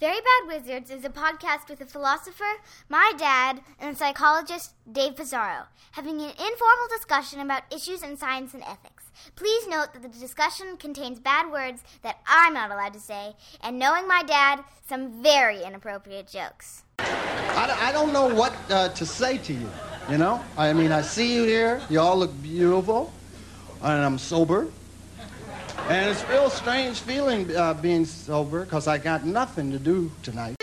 Very Bad Wizards is a podcast with a philosopher, my dad, and psychologist, Dave Pizarro, having an informal discussion about issues in science and ethics. Please note that the discussion contains bad words that I'm not allowed to say, and knowing my dad, some very inappropriate jokes. I, I don't know what uh, to say to you, you know? I mean, I see you here, you all look beautiful, and I'm sober. And it's a real strange feeling uh, being sober because I got nothing to do tonight.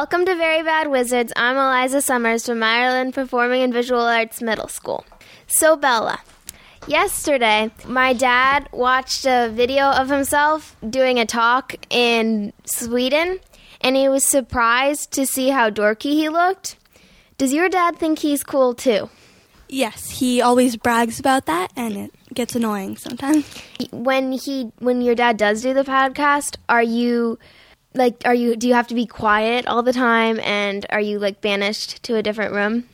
Welcome to Very Bad Wizards. I'm Eliza Sommers from Ireland Performing and Visual Arts Middle School. So, Bella, yesterday my dad watched a video of himself doing a talk in Sweden, and he was surprised to see how dorky he looked. Does your dad think he's cool too? Yes, he always brags about that, and it gets annoying sometimes. When he, when your dad does do the podcast, are you like, are you? Do you have to be quiet all the time, and are you like banished to a different room?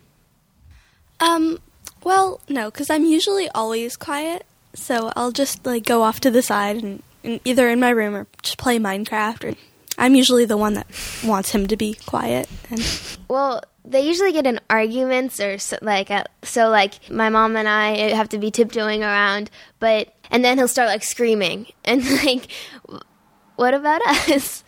Um, well, no, because I'm usually always quiet, so I'll just like go off to the side and, and either in my room or just play Minecraft. Or I'm usually the one that wants him to be quiet. And Well, they usually get in arguments or so, like uh, so like my mom and I have to be tiptoeing around, but and then he'll start like screaming and like what about us?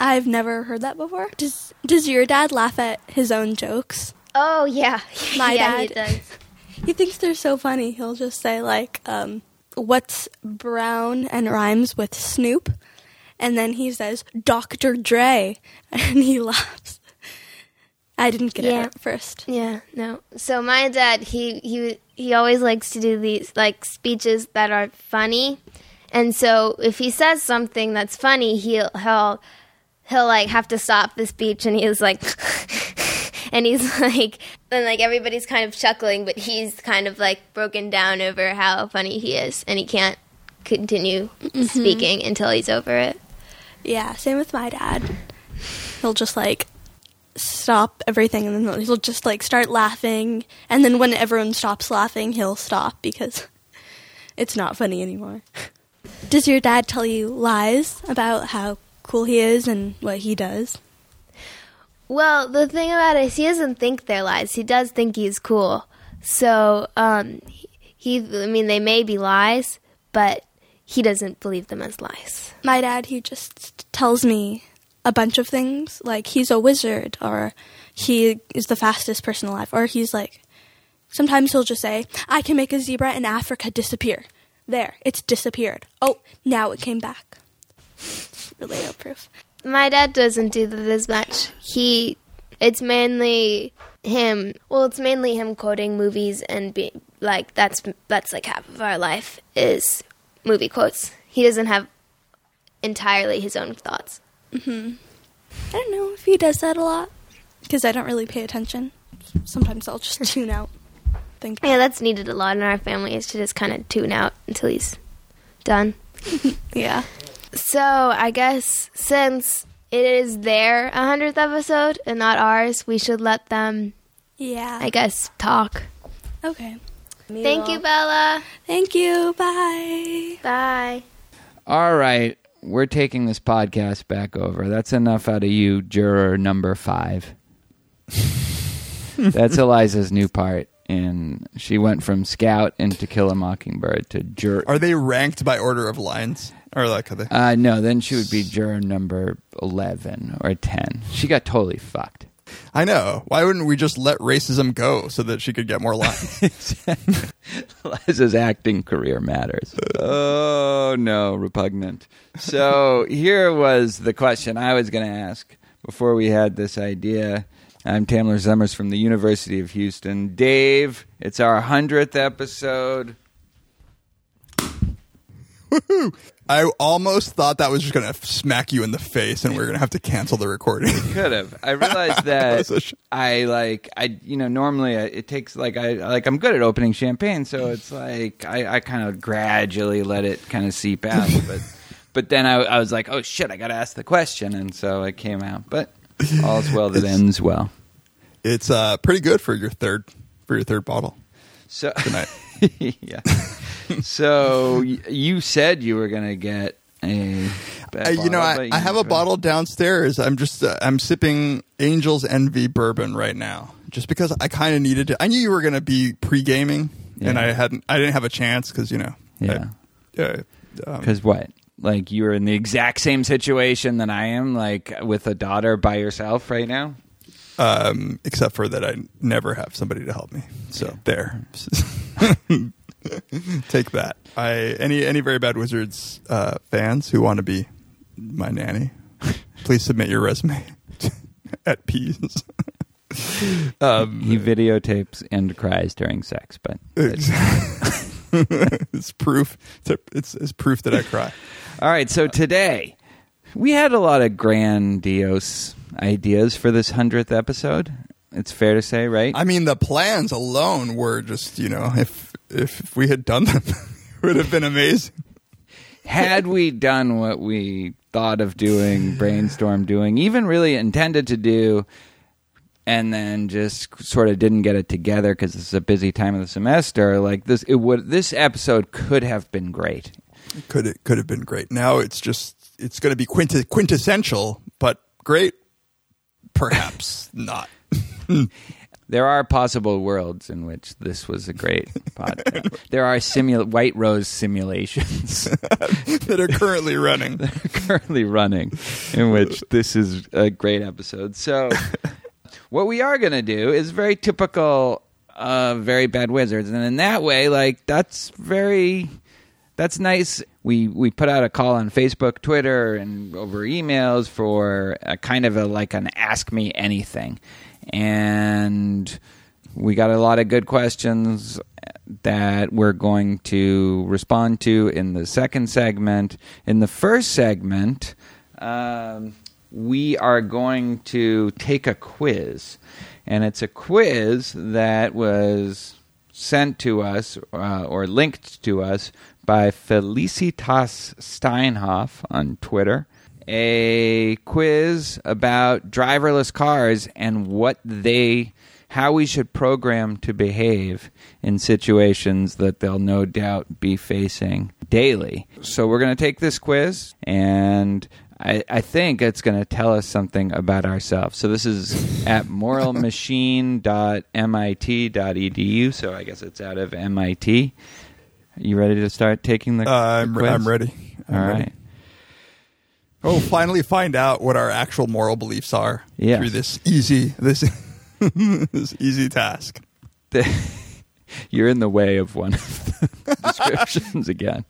I've never heard that before. Does Does your dad laugh at his own jokes? Oh yeah, My yeah, he dad. does. He thinks they're so funny. He'll just say like, um, "What's brown and rhymes with Snoop?" And then he says, "Dr. Dre," and he laughs. I didn't get Yeah. it at first. Yeah, no. So my dad, he he he always likes to do these like speeches that are funny, and so if he says something that's funny, he'll he'll he'll like have to stop the speech, and he's like, and he's like, and like everybody's kind of chuckling, but he's kind of like broken down over how funny he is, and he can't continue mm-hmm. speaking until he's over it. Yeah, same with my dad. He'll just like stop everything and then he'll just like start laughing and then when everyone stops laughing, he'll stop because it's not funny anymore. Does your dad tell you lies about how cool he is and what he does? Well, the thing about it is he doesn't think they're lies. He does think he's cool. So, um, he, I mean, they may be lies, but he doesn't believe them as lies. My dad, he just tells me a bunch of things like he's a wizard or he is the fastest person alive or he's like sometimes he'll just say I can make a zebra in Africa disappear. There, it's disappeared. Oh, now it came back. No proof. My dad doesn't do that as much. He, it's mainly him. Well, it's mainly him quoting movies and be like that's that's like half of our life is movie quotes. He doesn't have entirely his own thoughts. hmm I don't know if he does that a lot because I don't really pay attention. Sometimes I'll just tune out. Think Yeah, that's needed a lot in our family is to just kind of tune out until he's done. yeah. So I guess since it is their 100th episode and not ours, we should let them, Yeah. I guess, talk. okay. Thank you, Bella. Thank you. Bye. Bye. All right, we're taking this podcast back over. That's enough out of you, juror number five. That's Eliza's new part, and she went from scout and To Kill a Mockingbird to juror. Are they ranked by order of lines, or like they? Uh, no, then she would be juror number eleven or ten. She got totally fucked. I know. Why wouldn't we just let racism go so that she could get more lines? Liza's acting career matters. Oh no, repugnant. So here was the question I was going to ask before we had this idea. I'm Tamler Sommers from the University of Houston. Dave, it's our hundredth episode. I almost thought that was just going to smack you in the face and we are going to have to cancel the recording. Could have. I realized That that sh- I like I you know normally it takes like I like I'm good at opening champagne, so it's like I, I kind of gradually let it kind of seep out, but but then I, I was like, oh shit, I got to ask the question, and so it came out. But all's well that ends well. it's uh, pretty good for your third for your third bottle So tonight. yeah. So you said you were gonna get a. You know, I, I have a bottle downstairs. I'm just uh, I'm sipping Angel's Envy bourbon right now, just because I kind of needed to. I knew you were going to be pre gaming, and I hadn't. I didn't have a chance because you know. Yeah. I, uh, um, Because what? Like you're in the exact same situation that I am, like with a daughter by yourself right now. um, except for that, I never have somebody to help me. So there. Take that. I any any very bad wizards uh, fans who want to be my nanny, please submit your resume at Peas. um, He videotapes and cries during sex, but it's proof. It's, it's proof that I cry. all right. So today we had a lot of grandiose ideas for this hundredth episode. It's fair to say, right? I mean, the plans alone were just you know if if we had done them, it would have been amazing. had we done what we thought of doing, brainstorm doing, even really intended to do, and then just sort of didn't get it together because this is a busy time of the semester, like this, it would this episode could have been great. could it could have been great. Now it's just it's going to be quinti- quintessential, but great, perhaps not. There are possible worlds in which this was a great podcast. there are simul- White Rose simulations that are currently running. currently running in which this is a great episode. So, what we are going to do is very typical of very bad wizards, and in that way, like that's very that's nice. We we put out a call on Facebook, Twitter, and over emails for a kind of a like an ask me anything, and we got a lot of good questions that we're going to respond to in the second segment. In the first segment, um, we are going to take a quiz, and it's a quiz that was sent to us uh, or linked to us by Felicitas Steinhoff on Twitter. A quiz about driverless cars and what they, how we should program to behave in situations that they'll no doubt be facing daily. So we're going to take this quiz and I, I think it's going to tell us something about ourselves. So this is at moralmachine.mit.edu. So I guess it's out of MIT. You ready to start taking the, Uh, I'm, the quiz? I'm ready. I'm All ready. right. Oh, finally find out what our actual moral beliefs are Yes. through this easy this this easy task. You're in the way of one of the descriptions again.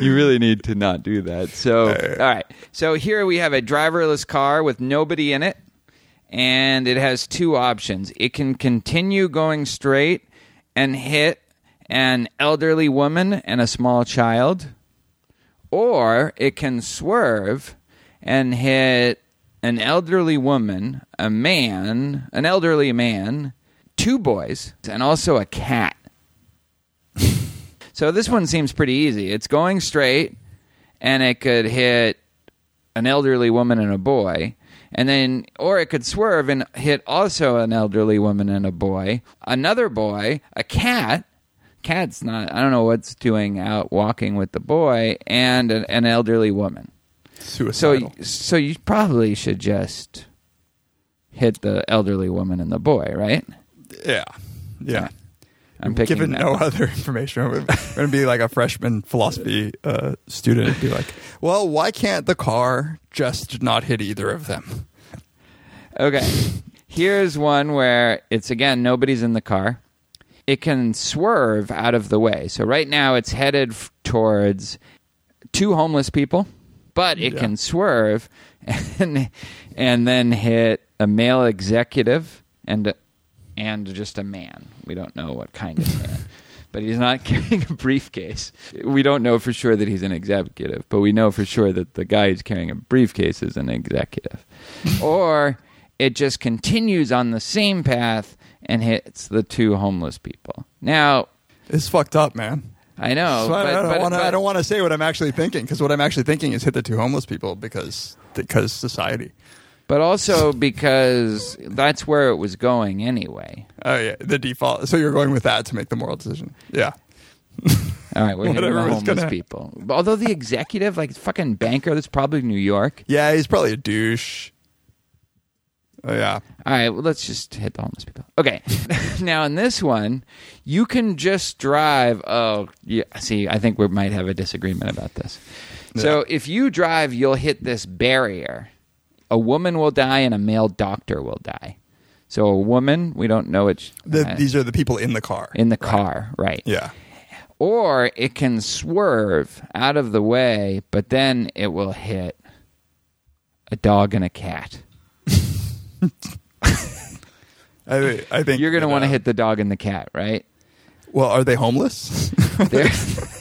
You really need to not do that. So, all right. So here we have a driverless car with nobody in it, and it has two options. It can continue going straight and hit an elderly woman and a small child, or it can swerve and hit an elderly woman, a man, an elderly man, two boys, and also a cat. so this one seems pretty easy. It's going straight, and it could hit an elderly woman and a boy. And then, or it could swerve and hit also an elderly woman and a boy, another boy, a cat. Cat's not, I don't know what's doing out walking with the boy, and an, an elderly woman. So, Suicidal. so you probably should just hit the elderly woman and the boy, right? yeah. Yeah. I'm picking Given no one. other information, we're going to be like a freshman philosophy uh, student and be like, well, why can't the car just not hit either of them? Okay. Here's one where it's again nobody's in the car. It can swerve out of the way. So right now it's headed f- towards two homeless people, but it Yeah. can swerve and and then hit a male executive and and just a man. We don't know what kind of man. But he's not carrying a briefcase. We don't know for sure that he's an executive, but we know for sure that the guy who's carrying a briefcase is an executive. or it just continues on the same path and hits the two homeless people. Now, It's fucked up, man. I know, So I, but- I don't want to. I but- don't want to say what I'm actually thinking because what I'm actually thinking is hit the two homeless people because because society. but also because that's where it was going anyway. Oh yeah, the default. So you're going with that to make the moral decision. Yeah. All right, we're hitting the Whatever homeless gonna- people. Although the executive, like fucking banker, that's probably New York. Yeah, he's probably a douche. Oh yeah. All right, well, let's just hit the homeless people. Okay. now, in this one, you can just drive. Oh, yeah. See, I think we might have a disagreement about this. So, if you drive, you'll hit this barrier. A woman will die and a male doctor will die. So, a woman, we don't know which. The, uh, these are the people in the car. in the car, right? yeah. Or it can swerve out of the way, but then it will hit a dog and a cat. I, I think You're going to want to hit the dog and the cat, right? Well, are they homeless?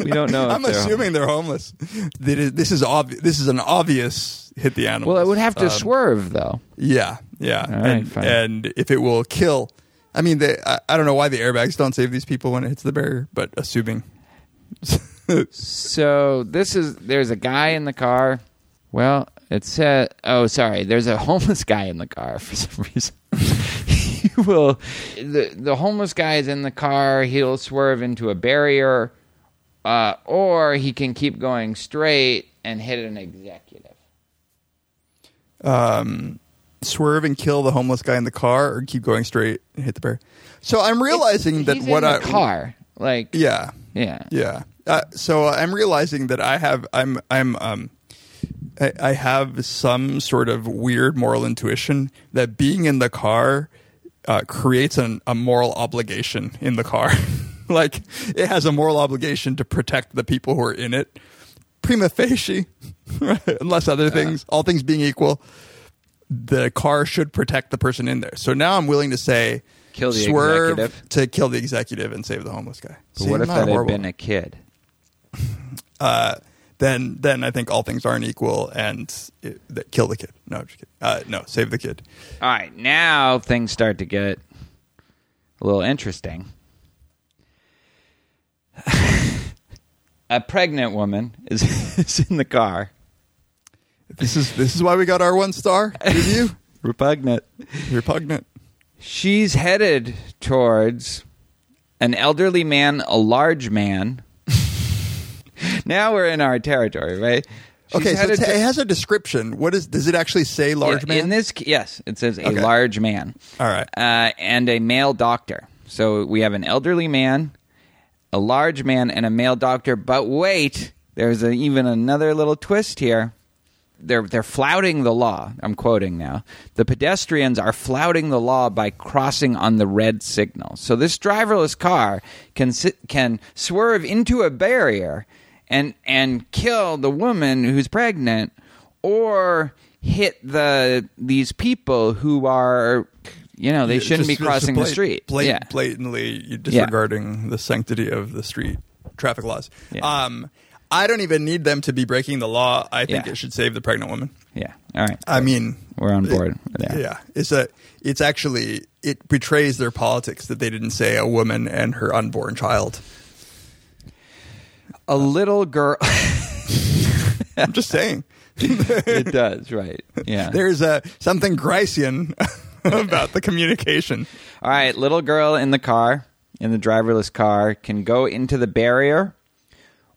We don't know. I'm they're assuming they're homeless. This is obvious. This is an obvious hit the animal. Well, it would have to Um, swerve though. Yeah, yeah, right, and, and if it will kill, I mean, they, I, I don't know why the airbags don't save these people when it hits the barrier, but assuming, So this is there's a guy in the car. Well, it said. Oh, sorry. There's a homeless guy in the car for some reason. he will. The the homeless guy is in the car. He'll swerve into a barrier, uh, or he can keep going straight and hit an executive. um, swerve and kill the homeless guy in the car, or keep going straight and hit the barrier. So I'm realizing that He's what in I the car, like yeah, yeah, Yeah. Uh, so I'm realizing that I have I'm I'm um I, I have some sort of weird moral intuition that being in the car uh, creates an, a moral obligation in the car. like it has a moral obligation to protect the people who are in it. Prima facie, unless other things, all things being equal, the car should protect the person in there. So now I'm willing to say Kill the swerve executive? to kill the executive and save the homeless guy. But See, what if that had been a kid? uh, then then I think all things aren't equal and it, that kill the kid. No, just kidding. Uh, no, save the kid. All right, now things start to get a little interesting. a pregnant woman is, is in the car. This is this is why we got our one star review. Repugnant. Repugnant. She's headed towards an elderly man, a large man. now we're in our territory, right? She's Okay, so it has a description. What is? Does it actually say large Yeah, man? In this, yes, it says a Okay. large man. All right. uh, and a male doctor. So we have an elderly man, a large man, and a male doctor. But wait, there's a, even another little twist here. They're they're flouting the law. I'm quoting now. The pedestrians are flouting the law by crossing on the red signal. So this driverless car can can swerve into a barrier and and kill the woman who's pregnant, or hit the these people who are you know they Yeah, shouldn't just- be crossing the street. blat- yeah. Blatantly disregarding the sanctity of the street traffic laws. Yeah. Um, I don't even need them to be breaking the law. I think Yeah. it should save the pregnant woman. Yeah. All right. I mean, We're on board there. Yeah, it's a. It's actually it betrays their politics that they didn't say a woman and her unborn child. A little girl. I'm just saying. it does, right? Yeah. There's a something Gricean about the communication. All right. Little girl in the car, in the driverless car, can go into the barrier,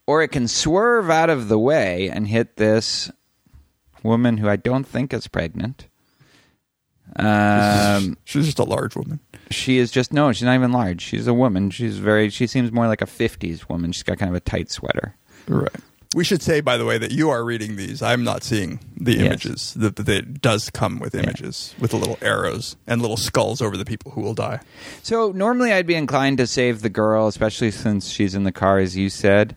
or it can swerve out of the way and hit this woman who I don't think is pregnant. Um, She's just a large woman. she is just no. She's not even large. She's a woman. She's very. She seems more like a '50s woman. She's got kind of a tight sweater. Right. We should say, by the way, that you are reading these. I'm not seeing the Yes. images. That that it does come with images with the little arrows and little skulls over the people who will die. So normally I'd be inclined to save the girl, especially since she's in the car, as you said.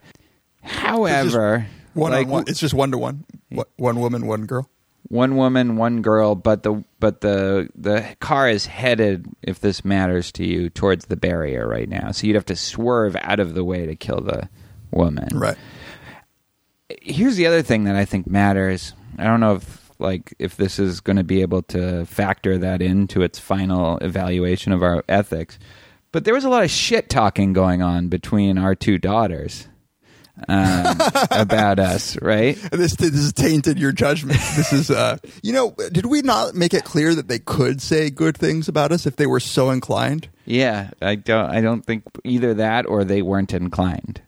However, One like, on one. It's just one to one. One- One woman, one girl. One woman, one girl, but the but the the car is headed, if this matters to you, towards the barrier right now. So you'd have to swerve out of the way to kill the woman. Right. Here's the other thing that I think matters. I don't know if like if this is going to be able to factor that into its final evaluation of our ethics. But there was a lot of shit talking going on between our two daughters um, about us, right? This this has tainted your judgment. This is, uh, you know, did we not make it clear that they could say good things about us if they were so inclined? Yeah, I don't. I don't think either that or they weren't inclined.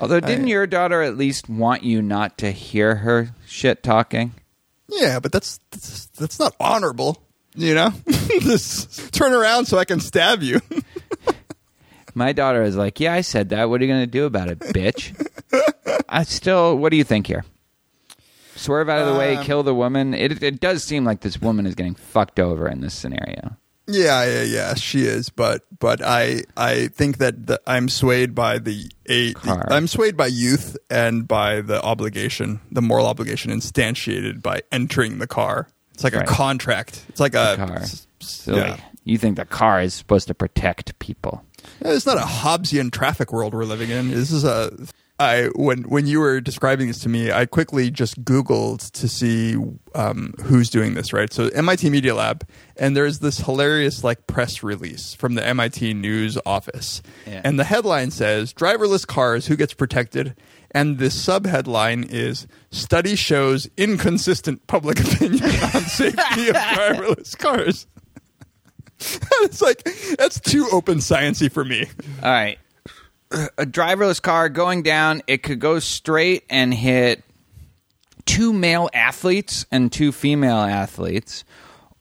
Although, didn't I- your daughter at least want you not to hear her shit talking? Yeah, but that's that's, that's not honorable. You know, just turn around so I can stab you. My daughter is like, "Yeah, I said that. What are you going to do about it, bitch?" I still. What do you think here? Swerve out of the way, Um, kill the woman. It it does seem like this woman is getting fucked over in this scenario. Yeah, yeah, yeah. She is, but but I I think that the, I'm swayed by the eight. Car. I'm swayed by youth and by the obligation, the moral obligation instantiated by entering the car. It's like Right. a contract. It's like a Car. Silly. Yeah. You think the car is supposed to protect people? It's not a Hobbesian traffic world we're living in. This is a. I when when you were describing this to me, I quickly just Googled to see um, who's doing this. Right, so MIT Media Lab, and there's this hilarious like press release from the MIT News office, Yeah. and the headline says "Driverless cars, who gets protected?" And the subheadline is "Study shows inconsistent public opinion on safety of driverless cars." it's like that's too open sciency for me. All right. A driverless car going down, it could go straight and hit two male athletes and two female athletes.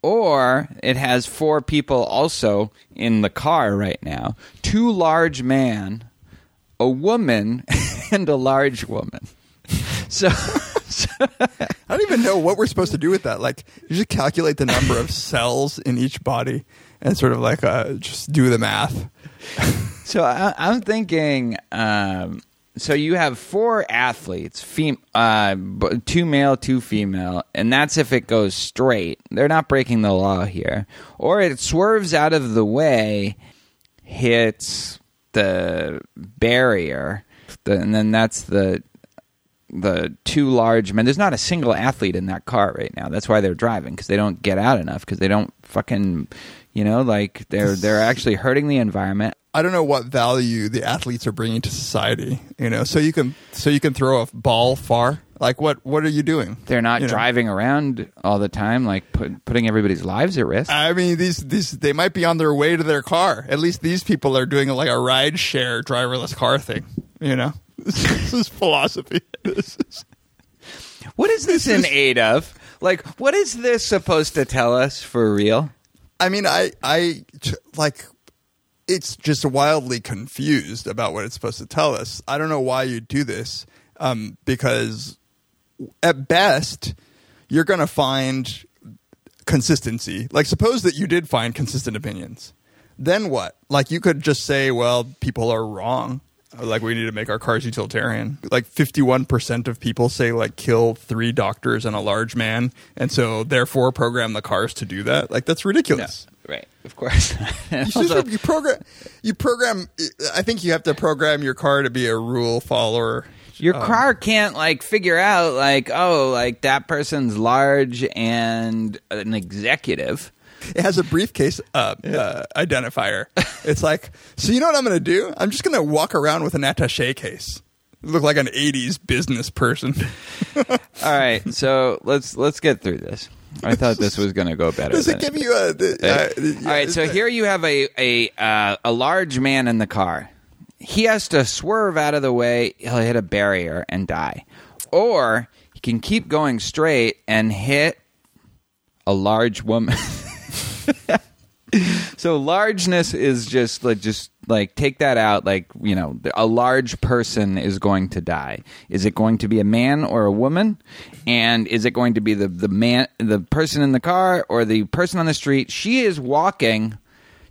Or it has four people also in the car right now. Two large man, a woman, and a large woman. So, I don't even know what we're supposed to do with that. Like, you just calculate the number of cells in each body and sort of like uh, just do the math. So I, I'm thinking. Um, so you have four athletes, fem- uh, two male, two female, and that's if it goes straight. They're not breaking the law here, or it swerves out of the way, hits the barrier, and then that's the the two large men. There's not a single athlete in that car right now. That's why they're driving because they don't get out enough because they don't fucking, you know, like they're they're actually hurting the environment. I don't know what value the athletes are bringing to society. You know, so you can so you can throw a ball far. Like, what what are you doing? They're not You know? driving around all the time, like put, putting everybody's lives at risk. I mean, these these they might be on their way to their car. At least these people are doing like a ride share driverless car thing. You know, this is philosophy. This is. what is this in aid of? Like, what is this supposed to tell us for real? I mean, I, I, like, it's just wildly confused about what it's supposed to tell us. I don't know why you do this, um, because at best, you're going to find consistency. Like, suppose that you did find consistent opinions. Then what? Like, you could just say, well, people are wrong. Like, we need to make our cars utilitarian. Like, 51% of people say, like, kill three doctors and a large man. And so, therefore, program the cars to do that. Like, that's ridiculous. Right, of course. You, should, you program. You program. I think you have to program your car to be a rule follower. Your uh, car can't like figure out like oh like that person's large and an executive. It has a briefcase uh, uh, identifier. It's like, so you know what I'm going to do? I'm just going to walk around with an attaché case. Look like an '80s business person. All right, so let's let's get through this. I thought this was going to go better. Does it give you a? the- uh, All right, so here you have a a uh, a large man in the car. He has to swerve out of the way. He'll hit a barrier and die, or he can keep going straight and hit a large woman. so largeness is just like just like take that out like you know a large person is going to die. Is it going to be a man or a woman? And is it going to be the the man the person in the car or the person on the street? She is walking.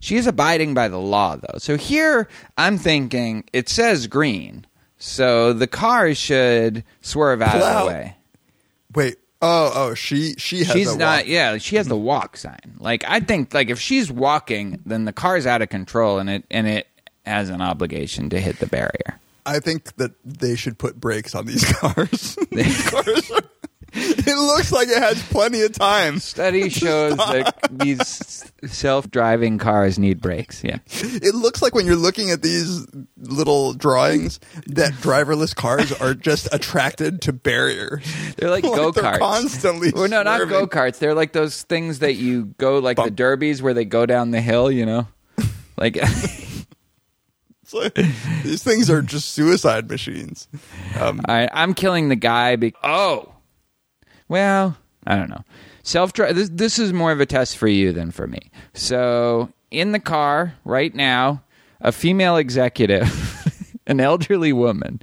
She is abiding by the law though. So here i'm thinking it says green. So the car should swerve out of the way. Wait. Oh, oh, she she has she's not walk. yeah she has the walk sign like i think like if she's walking then the car's out of control and it and it has an obligation to hit the barrier I think that they should put brakes on these cars. these cars are, it looks like it has plenty of time. study shows that these self-driving cars need brakes yeah It looks like when you're looking at these little drawings that driverless cars are just attracted to barriers. they're like, Like they're go-karts constantly well no not swerving. go-karts they're like those things that you go like the derbies where they go down the hill you know like these things are just suicide machines. Um, All right, I'm killing the guy. Be- oh, well, I don't know. Self drive. This this is more of a test for you than for me. So in the car right now, a female executive, an elderly woman,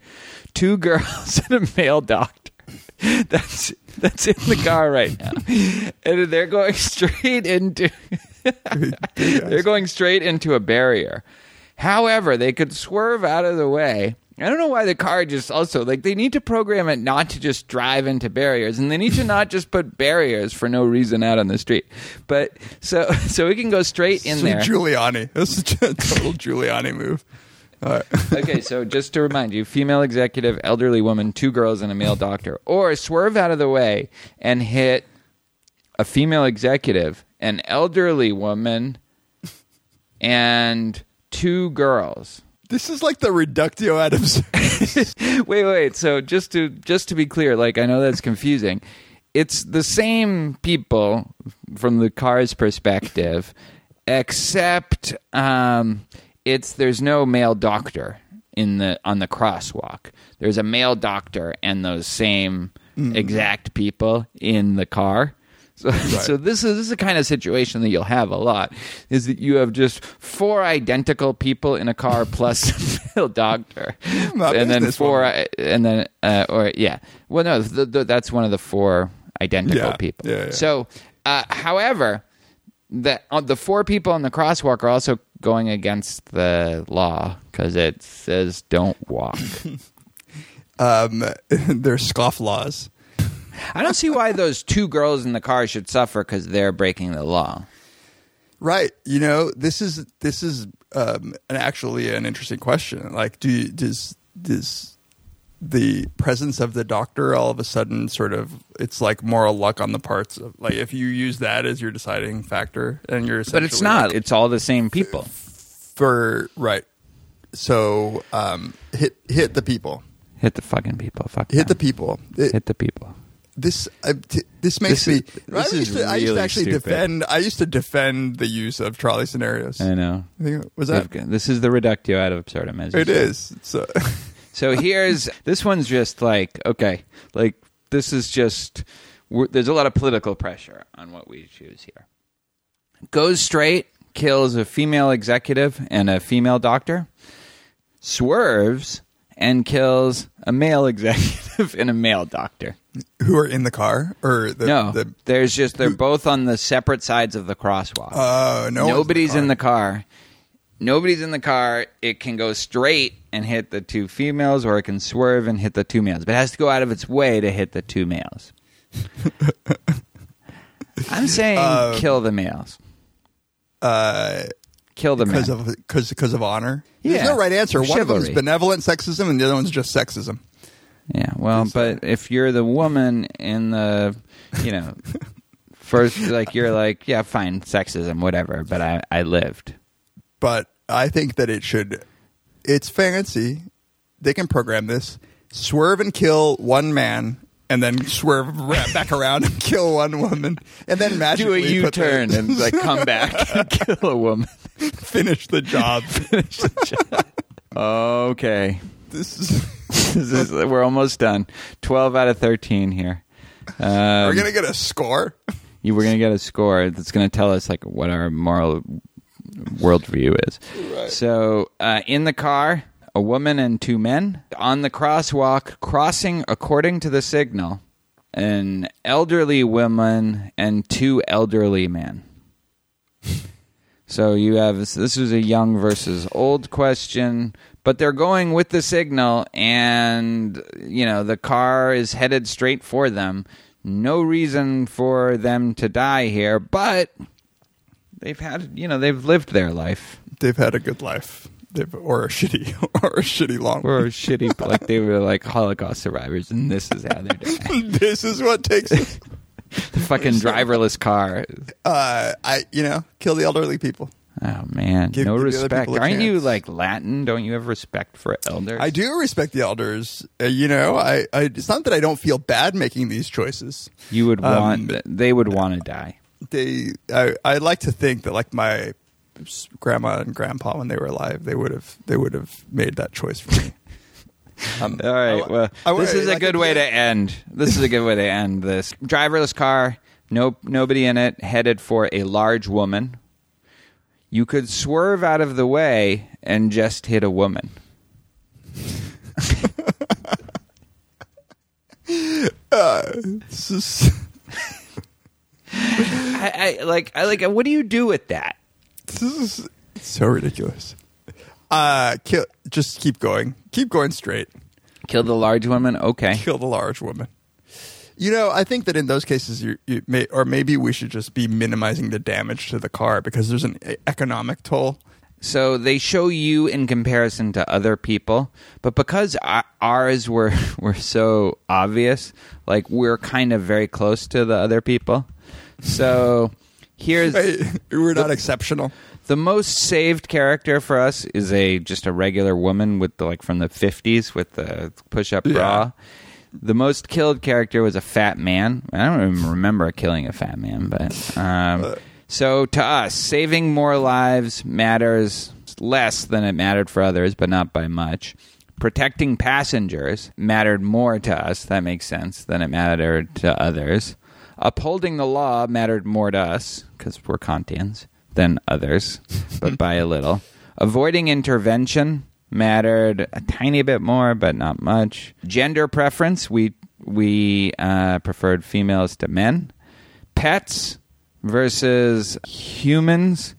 two girls, and a male doctor. That's that's in the car right now, and they're going straight into. they're going straight into a barrier. However, they could swerve out of the way. I don't know why the car just also like they need to program it not to just drive into barriers, and they need to not just put barriers for no reason out on the street. But so so we can go straight in Sweet there. Giuliani. This is a total Giuliani move. All right. okay, so just to remind you, female executive, elderly woman, two girls, and a male doctor, or swerve out of the way and hit a female executive, an elderly woman, and two girls. This is like the reductio ad absurdum. wait, wait. So just to just to be clear, like I know that's confusing. It's the same people from the car's perspective, except um, it's there's no male doctor in the on the crosswalk. There's a male doctor and those same exact people in the car. So, so this is this is the kind of situation that you'll have a lot. Is that you have just four identical people in a car plus a doctor, My and then four, woman. and then uh, or yeah. Well, no, th th that's one of the four identical Yeah, people. yeah, yeah. So, uh, however, the uh, the four people on the crosswalk are also going against the law because it says don't walk. Um, they're scoff laws. I don't see why those two girls in the car should suffer because they're breaking the law. Right. You know, this is this is um, an actually an interesting question. Like, do you, does does the presence of the doctor all of a sudden sort of it's like moral luck on the parts of like if you use that as your deciding factor and you're But it's not. like, It's all the same people. for right. So um, hit hit the people. Hit the fucking people. Fuck Hit the people. It- Hit the people. This uh, t- this makes This is- me. this I is used to, I used to actually stupid. defend. I used to defend the use of trolley scenarios. I know. I think, was that? This is the reductio ad absurdum. As It is. So So here's this one's just like okay, like this is just there's a lot of political pressure on what we choose here. Goes straight, kills a female executive and a female doctor. Swerves and kills a male executive and a male doctor. Who are in the car or the, No, the there's just they're both on the separate sides of the crosswalk. uh, no Nobody's in the car. Nobody's in the car. It can go straight and hit the two females, or it can swerve and hit the two males. But it has to go out of its way to hit the two males. I'm saying Uh, kill the males. uh, Kill the because males. of because because of honor. There's Yeah. no right answer. One of them is benevolent sexism, and the other one's just sexism. Yeah, well, but if you're the woman in the, you know, first, like you're like, yeah, fine, sexism, whatever. But I, I lived. But I think that it should. It's fancy. They can program this. Swerve and kill one man, and then swerve ra- back around and kill one woman, and then Do a magically put the- U-turn and like come back and kill a woman. Finish the job. Finish the job. Okay. this is. This is- we're almost done. Twelve out of thirteen here. Um, We're gonna get a score. you were gonna get a score that's gonna tell us like what our moral worldview is. So uh, in the car, a woman and two men on the crosswalk, crossing according to the signal. An elderly woman and two elderly men. So you have this is a young versus old question, but they're going with the signal, and you know the car is headed straight for them. No reason for them to die here, but they've had you know they've lived their life They've had a good life. They've, or a shitty or a shitty long or a shitty like they were like Holocaust survivors, and this is how they're dying. this is what takes the fucking driverless car. Uh, I you know kill the elderly people. Oh man, Give- no give the other respect. people a Aren't you chance. like Latin? Don't you have respect for elders? I do respect the elders. Uh, you know, I, I it's not that I don't feel bad making these choices. You would Um, want. they would want to die. They I I like to think that like my s- grandma and grandpa when they were alive, they would have they would have made that choice for me. Um, All right. I- well, I- this is a like, good way to end. This is a good way to end this. Driverless car. No, nobody in it. Headed for a large woman. You could swerve out of the way and just hit a woman. Is- I, I like. I like. What do you do with that? This is so ridiculous. Uh, kill. Just keep going. Keep going straight. Kill the large woman. Okay. Kill the large woman. You know, I think that in those cases, you, you may, or maybe we should just be minimizing the damage to the car because there's an e- economic toll. So they show you in comparison to other people, but because ours were were so obvious, like we're kind of very close to the other people. So here's we're not exceptional. the most saved character for us is a just a regular woman with the, like from the 50s with the push-up Yeah. bra. The most killed character was a fat man. I don't even remember killing a fat man, but um, so to us, saving more lives matters less than it mattered for others, but not by much. Protecting passengers mattered more to us. That makes sense than it mattered to others. Upholding the law mattered more to us because we're Kantians than others, but by a little. Avoiding intervention mattered a tiny bit more, but not much. Gender preference, we we uh, preferred females to men. Pets versus humans.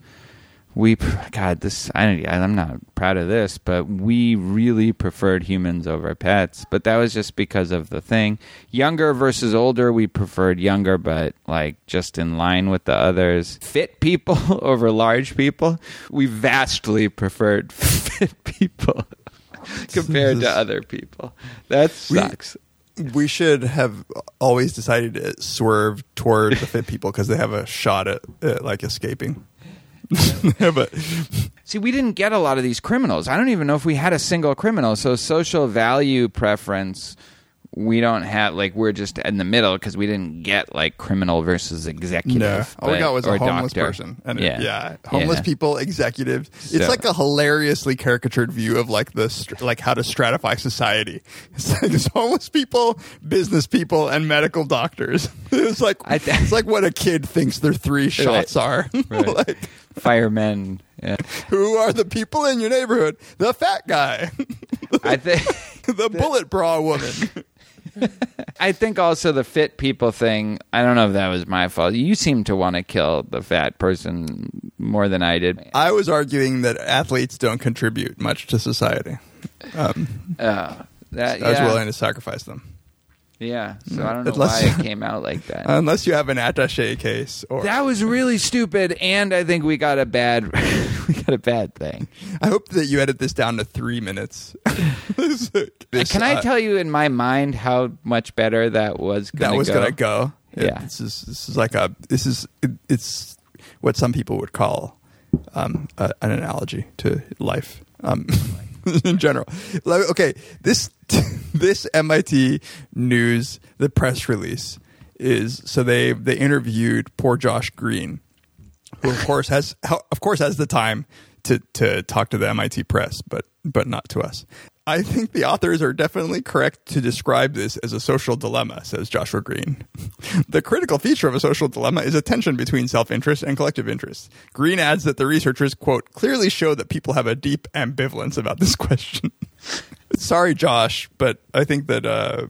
We God, this I don't, I'm not proud of this, but we really preferred humans over pets. But that was just because of the thing. Younger versus older, we preferred younger, but like just in line with the others. Fit people over large people, we vastly preferred fit people compared to other people. That We- sucks. We should have always decided to swerve toward the fit people because they have a shot at, at like escaping. but See, we didn't get a lot of these criminals. I don't even know if we had a single criminal. So social value preference, we don't have like we're just in the middle because we didn't get like criminal versus executive. no, all we got was a homeless doctor. person. And yeah, yeah, yeah homeless Yeah. people, executives. So- It's like a hilariously caricatured view of like the like how to stratify society. It's like there's homeless people, business people, and medical doctors. It's like I th- it's like what a kid thinks their three shots are. Right. like Firemen. Yeah. who are the people in your neighborhood? The fat guy, I think. the bullet bra woman. I think also the fit people thing. I don't know if that was my fault. You seem to want to kill the fat person more than I did. I was arguing that athletes don't contribute much to society. Um, Uh, that, I was yeah. willing to sacrifice them. Yeah. So I don't know Unless- why it came out like that. Unless you have an attaché case or that was really stupid, and I think we got a bad, we got a bad thing. I hope that you edit this down to three minutes. This- this, Can I uh, tell you in my mind how much better that was? Gonna that was go? gonna go? Yeah. this is this is like a this is it, it's what some people would call um, a, an analogy to life um, in general. Okay, this this MIT news the press release is so they they interviewed poor Josh Greene, who of course has of course has the time to to talk to the MIT press, but but not to us. I think the authors are definitely correct to describe this as a social dilemma, says Joshua Greene. the critical feature of a social dilemma is a tension between self interest and collective interest. Greene adds that the researchers, quote, clearly show that people have a deep ambivalence about this question. Sorry, Josh, but I think that uh,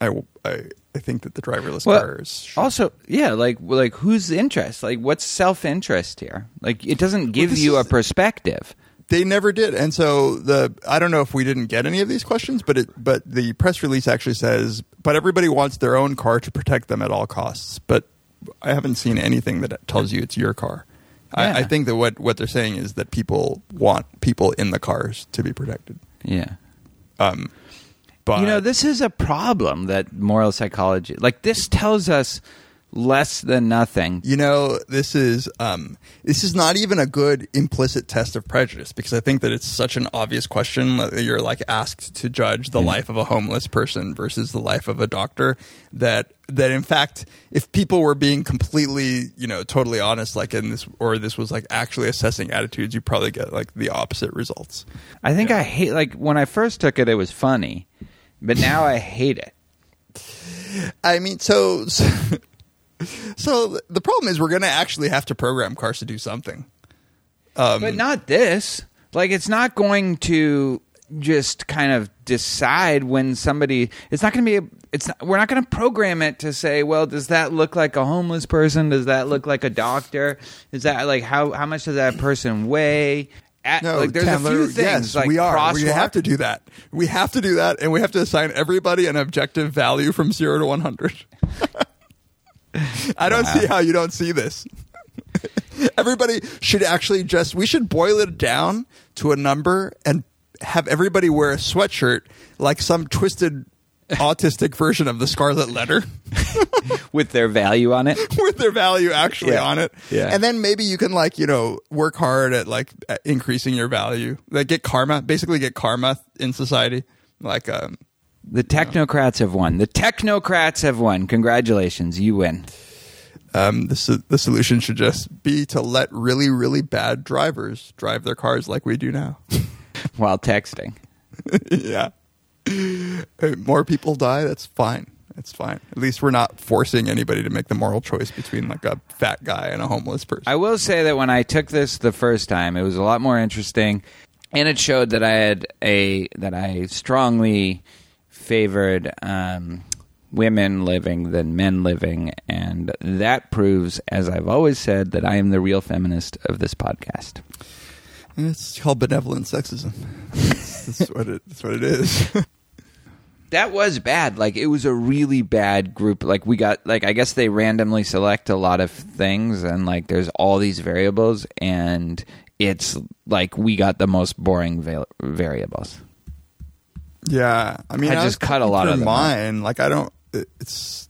I, I, I think that the driverless Well, cars. also, yeah, like like whose interest? Like what's self interest here? Like it doesn't give this you a perspective. They never did, and so the I don't know if we didn't get any of these questions, but it but the press release actually says, but everybody wants their own car to protect them at all costs. But I haven't seen anything that tells you it's your car. Yeah. I, I think that what what they're saying is that people want people in the cars to be protected. Yeah. Um, but you know, this is a problem that moral psychology, like this tells us less than nothing. you know this is um, this is not even a good implicit test of prejudice because I think that it's such an obvious question that you're like asked to judge the life of a homeless person versus the life of a doctor that that in fact if people were being completely you know totally honest like in this or this was like actually assessing attitudes you probably get like the opposite results I think I hate like when I first took it, it was funny, but now I hate it. I mean so so, so the problem is we're going to actually have to program cars to do something Um, but not this. Like it's not going to just kind of decide when somebody. It's not going to be. It's not, we're not going to program it to say, well, does that look like a homeless person? Does that look like a doctor? Is that like how how much does that person weigh? At, No, like there's Chandler, a few things. Yes, like we are. We have to do that. We have to do that, and we have to assign everybody an objective value from zero to one hundred. I don't see how you don't see this. everybody should actually just. We should boil it down to a number and have everybody wear a sweatshirt like some twisted autistic version of the Scarlet Letter with their value on it. with their value actually Yeah. on it. Yeah. And then maybe you can like, you know, work hard at like at increasing your value. Like get karma, basically get karma in society. Like um The technocrats have won. The technocrats have won. Congratulations, you win. um the the solution should just be to let really really bad drivers drive their cars like we do now. While texting. yeah. More people die, that's fine. That's fine. At least we're not forcing anybody to make the moral choice between like a fat guy and a homeless person. I will say that when I took this the first time, it was a lot more interesting, and it showed that I had a that I strongly favored um, women living than men living, and that proves, as I've always said, that I am the real feminist of this podcast. it's called benevolent sexism. that's, that's what it that's what it is. That was bad. Like it was a really bad group. Like we got like I guess they randomly select a lot of things and like there's all these variables and it's like we got the most boring va- variables. Yeah, I mean, I was just cut a lot of them out. mine. Like, I don't. It, it's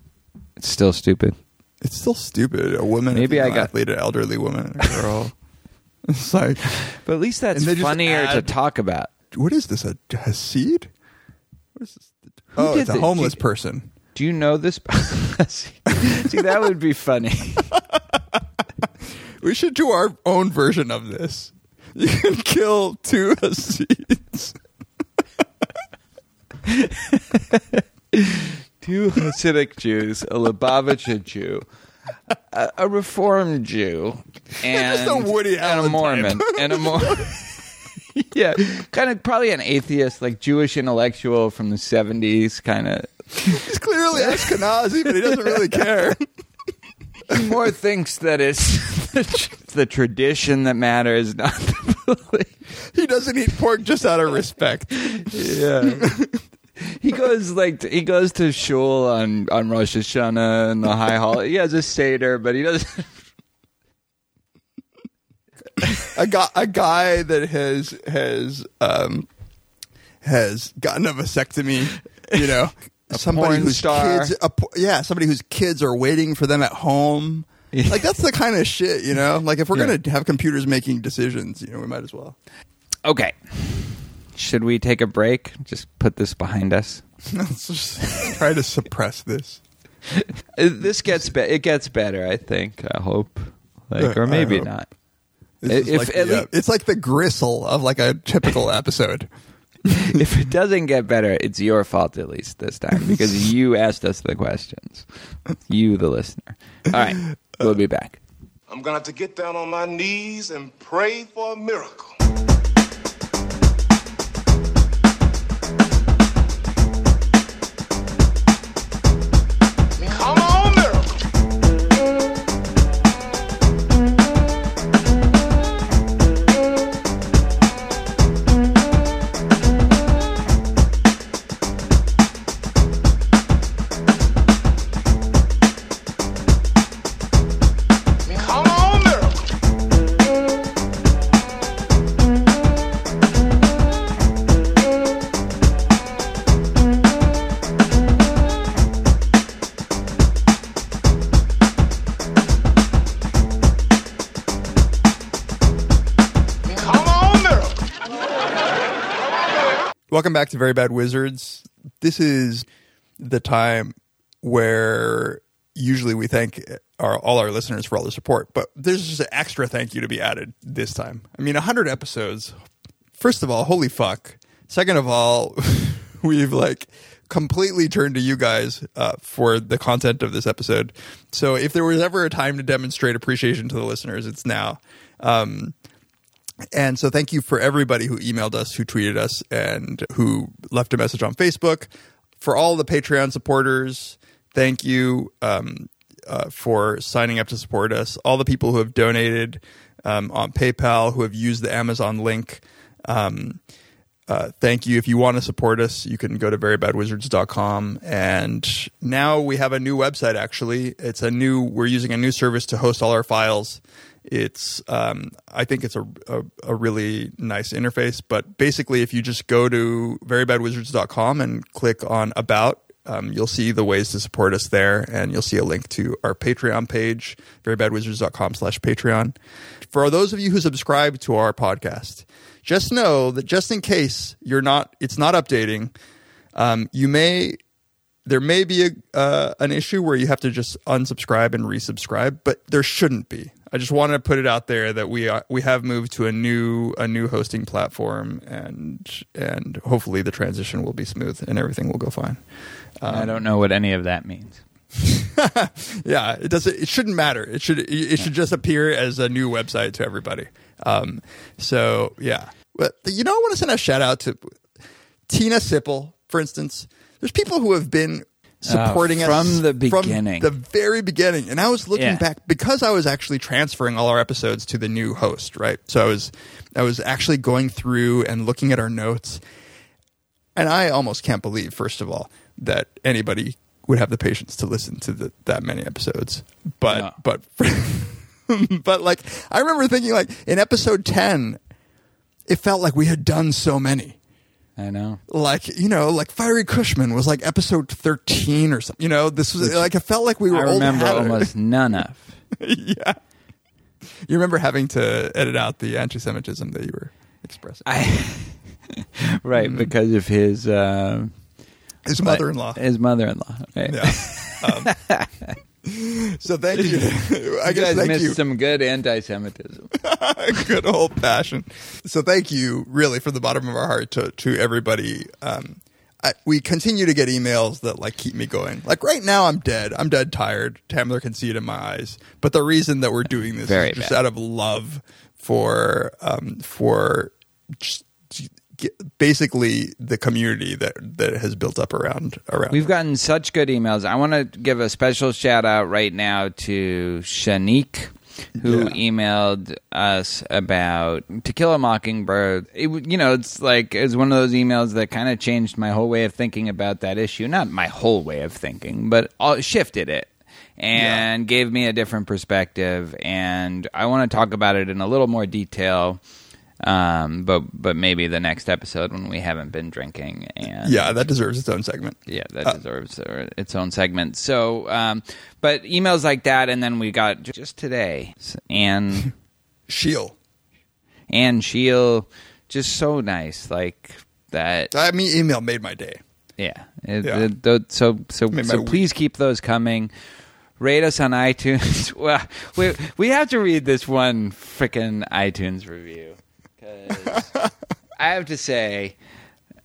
It's still stupid. it's still stupid. A woman, Maybe a I got- athlete, an elderly woman, a girl. it's like, But at least that's And they just funnier to talk about. what is this? A Hasid? What is this? Who oh, it's a the- homeless do- person. Do you know this? See, that would be funny. We should do our own version of this. You can kill two Hasids. Two Hasidic Jews, a Lubavitcher Jew, a, a Reformed Jew, and, Just a Woody and a Allen Mormon, type. and a Mormon. yeah, kind of probably an atheist, like Jewish intellectual from the seventies, kind of. He's clearly Ashkenazi, but he doesn't really care. He more thinks that it's the, the tradition that matters, not the. he doesn't eat pork just out of respect. Yeah. He goes like he goes to shul on on Rosh Hashanah and the High Hall. He has a seder, but he doesn't. a guy a guy that has has um has gotten a vasectomy, you know, somebody porn whose star. kids, a, yeah, somebody whose kids are waiting for them at home. Like that's the kind of shit, you know. Like if we're Yeah. gonna have computers making decisions, you know, we might as well. Okay. Should we take a break? Just put this behind us. Let's just try to suppress this. This gets be- it gets better, I think. I hope, like, or maybe not. If- like the, uh, it's like the gristle of like a typical episode. if it doesn't get better, it's your fault at least this time because you asked us the questions. You, the listener. All right, we'll be back. I'm gonna have to get down on my knees and pray for a miracle. Welcome back to Very Bad Wizards. This is the time where usually we thank our, all our listeners for all the support, but there's just an extra thank you to be added this time. I mean, 100 episodes. First of all, holy fuck. Second of all, we've like completely turned to you guys uh, for the content of this episode. So if there was ever a time to demonstrate appreciation to the listeners, it's now. Um, and so thank you for everybody who emailed us, who tweeted us, and who left a message on Facebook. For all the Patreon supporters, thank you um, uh, for signing up to support us. All the people who have donated um, on PayPal, who have used the Amazon link. Um, uh, thank you. If you want to support us, you can go to verybadwizards.com. And now we have a new website, actually. It's a new, we're using a new service to host all our files. It's, um, I think it's a, a, a really nice interface. But basically, if you just go to verybadwizards.com and click on About, um, you'll see the ways to support us there. And you'll see a link to our Patreon page, verybadwizards.com slash Patreon. For those of you who subscribe to our podcast, just know that just in case you're not, it's not updating, um, you may there may be a uh, an issue where you have to just unsubscribe and resubscribe, but there shouldn't be. I just wanted to put it out there that we are, we have moved to a new a new hosting platform, and and hopefully the transition will be smooth and everything will go fine. I don't know what any of that means. yeah, it doesn't. It shouldn't matter. It should. It should just appear as a new website to everybody. Um, so yeah, but you know, I want to send a shout out to Tina Sipple, for instance. There's people who have been supporting Uh, from us the beginning. from the very beginning. And I was looking Yeah. back because I was actually transferring all our episodes to the new host, right? So I was I was actually going through and looking at our notes, and I almost can't believe, first of all, that anybody would have the patience to listen to the, that many episodes. But No. but but like I remember thinking like in episode ten, it felt like we had done so many. I know. Like you know, like Fiery Cushman was like episode thirteen or something. You know, this was like it felt like we were. I remember almost none of. yeah. You remember having to edit out the anti-Semitism that you were expressing. I right because of his uh, His mother-in-law. His mother-in-law. Right. Yeah. Um, so thank you. I you guess guys missed you. some good anti-Semitism. Good old fashioned. So thank you, really, from the bottom of our heart to to everybody. Um, I, we continue to get emails that like keep me going. Like right now, I'm dead. I'm dead tired. Tamler can see it in my eyes. But the reason that we're doing this Very is just bad. out of love for um, for just basically the community that that has built up around around. We've gotten such good emails. I want to give a special shout out right now to Shanique, who Yeah. emailed us about To Kill a Mockingbird. It, you know, it's like it's one of those emails that kind of changed my whole way of thinking about that issue. Not my whole way of thinking, but all, shifted it. And gave me a different perspective, and I want to talk about it in a little more detail, um, but but maybe the next episode when we haven't been drinking. And yeah, that deserves its own segment. yeah, that Uh, deserves its own segment. So, um, but emails like that, and then we got just today, s- Anne and Shield, just so nice, like that. I mean, email made my day. Yeah. It- Yeah. it- so so so week. please keep those coming. Rate us on iTunes. well, we we have to read this one freaking iTunes review 'Cause I have to say,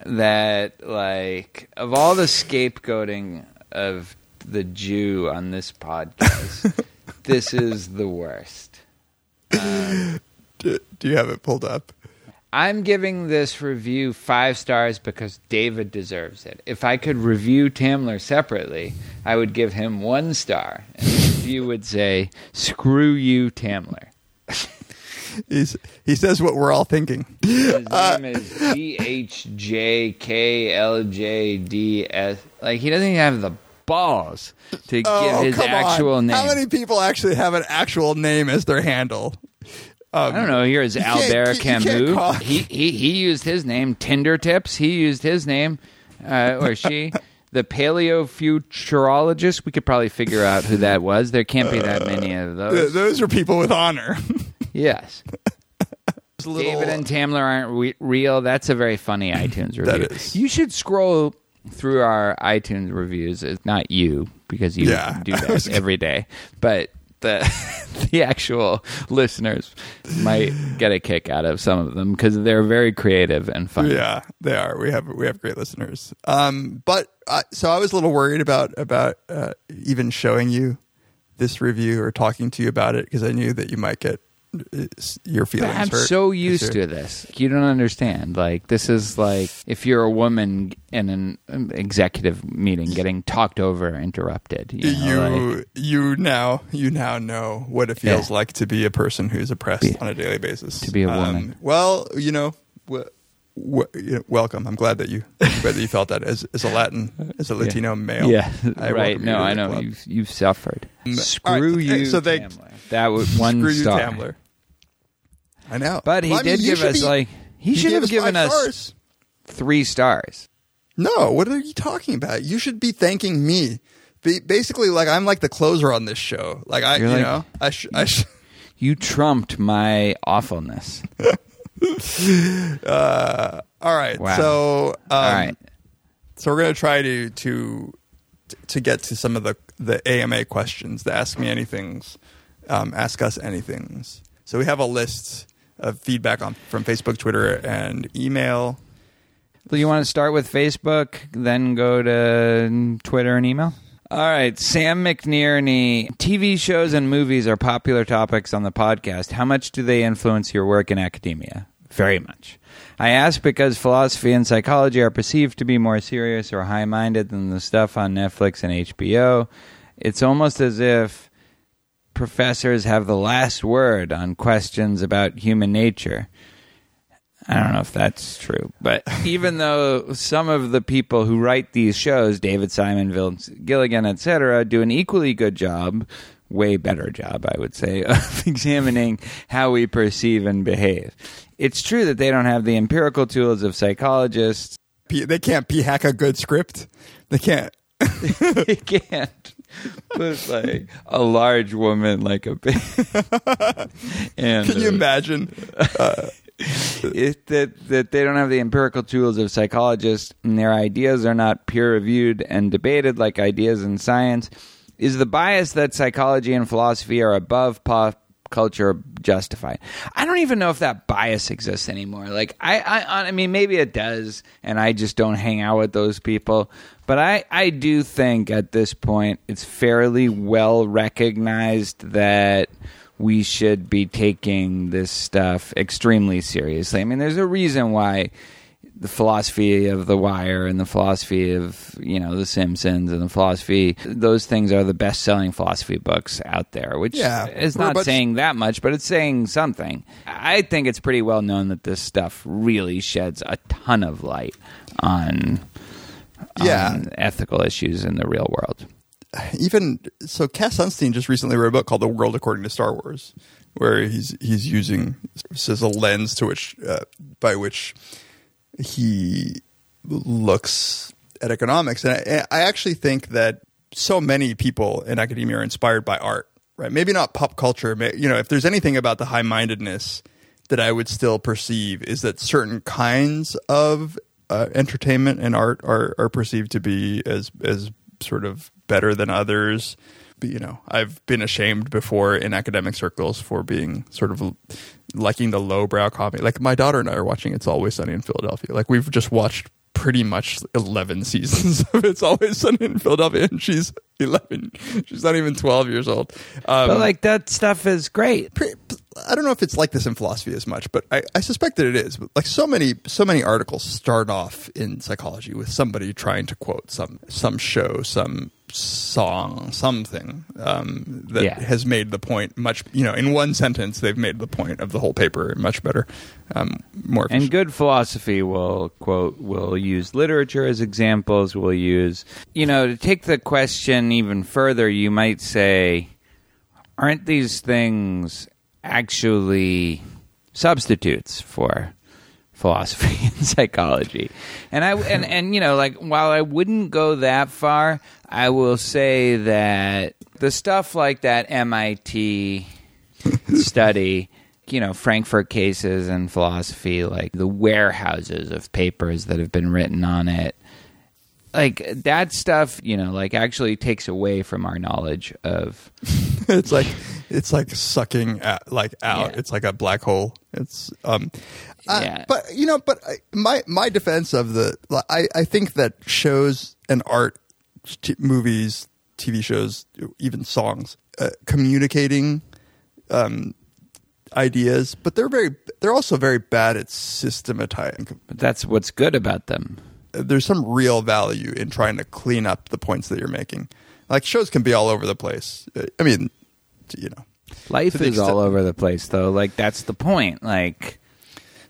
that like of all the scapegoating of the Jew on this podcast, this is the worst. Do, do you have it pulled up? I'm giving this review five stars because David deserves it. If I could review Tamler separately, I would give him one star. And the review would say, "Screw you, Tamler." He's, he says what we're all thinking. His name is G H J K L J D S. Like he doesn't even have the balls to give his Oh, actual on. name. How many people actually have an actual name as their handle? I don't know. You can't- Albert Camus. He he he used his name. Tinder tips. He used his name, uh, or she. The paleofuturologist. We could probably figure out who that was. There can't be that many of Th- those. those are people with honor. Yes. Little- David and Tamler aren't re- real. That's a very funny iTunes review. That is. You should scroll through our iTunes reviews. It's not you because you Yeah. do that every day, but the the actual listeners might get a kick out of some of them because they're very creative and funny. Yeah, they are. We have we have great listeners. Um, but uh, so I was a little worried about about uh, even showing you this review or talking to you about it because I knew that you might get your feelings I'm hurt. so used to this. You don't understand. Like this is like if you're a woman in an executive meeting getting talked over, interrupted. You, know, You like- you now you now know what it feels Yeah. like to be a person who's oppressed Be- on a daily basis. to be a Um, woman. well, you know, w- w- welcome. I'm glad that you glad that you felt that as as a Latin as a Latino male. Yeah, I right. No, I know club. you've you've suffered. all Screw right, you, so they- Tamler. That was one Screw you. Tamler. I know, But he Well, I mean, did give us be- like he, should have given us stars. three stars. No, what are you talking about? You should be thanking me. Be, basically, like I'm like the closer on this show. Like I, You're you like- know, I, sh- I sh- You trumped my awfulness. uh, all right. Wow. So, um, All right. so we're gonna try to to to get to some of the the AMA questions, the Ask Me Anything's, um, Ask Us Anything's. So we have a list of feedback on from Facebook, Twitter, and email. Do you want to start with Facebook, then go to Twitter and email? All right, Sam McNearney. TV shows and movies are popular topics on the podcast. How much do they influence your work in academia? Very much. I ask because philosophy and psychology are perceived to be more serious or high minded than the stuff on Netflix and HBO. It's almost as if professors have the last word on questions about human nature. I don't know if that's true, but even though some of the people who write these shows, David Simon, Vince Gilligan, etc., do an equally good job, way better job, I would say, of examining how we perceive and behave. It's true that they don't have the empirical tools of psychologists. P- They can't p hack a good script. They can't. they can't put like a large woman like a big. and Can you uh, imagine? it, that that they don't have the empirical tools of psychologists and their ideas are not peer reviewed and debated like ideas in science is the bias that psychology and philosophy are above pop culture justified i don't even know if that bias exists anymore like I, I i mean maybe it does and i just don't hang out with those people but i i do think at this point it's fairly well recognized that we should be taking this stuff extremely seriously. I mean, there's a reason why the philosophy of The Wire and the philosophy of, you know, The Simpsons and the philosophy, those things are the best selling philosophy books out there, which Yeah, is not saying that much, but it's saying something. I think it's pretty well known that this stuff really sheds a ton of light on, Yeah. on ethical issues in the real world. even so Cass Sunstein just recently wrote a book called The World According to Star Wars, where he's he's using this as a lens to which uh, by which he looks at economics, and I, I actually think that so many people in academia are inspired by art, right? Maybe not pop culture. You know, if there's anything about the high mindedness that I would still perceive is that certain kinds of uh, entertainment and art are, are perceived to be as as sort of better than others. But, you know, I've been ashamed before in academic circles for being sort of liking the lowbrow comedy. Like my daughter and I are watching "It's Always Sunny in Philadelphia." Like we've just watched pretty much 11 seasons of It's Always Sunny in Philadelphia, and she's 11. She's not even 12 years old. Um, but like that stuff is great. pre- I don't know if it's like this in philosophy as much, but I, I suspect that it is. Like so many, so many articles start off in psychology with somebody trying to quote some some show, some song, something um, that Yeah. has made the point much. You know, in one sentence, they've made the point of the whole paper much better, um, more. And good philosophy will quote will use literature as examples. Will use you know to take the question even further. You might say, aren't these things actually substitutes for philosophy and psychology? And I and and you know like while I wouldn't go that far, I will say that the stuff like that MIT study, you know, Frankfurt cases and philosophy, like the warehouses of papers that have been written on it. Like that stuff, you know, like actually takes away from our knowledge of it's like it's like sucking at, like out. Yeah. It's like a black hole. It's um, uh, Yeah. but you know, but I, my my defense of the I I think that shows and art, t- movies, TV shows, even songs, uh, communicating um ideas, but they're very they're also very bad at systematizing. but that's what's good about them. There's some real value in trying to clean up the points that you're making. Like shows can be all over the place. I mean, you know. Life is all over the place though. Like that's the point. Like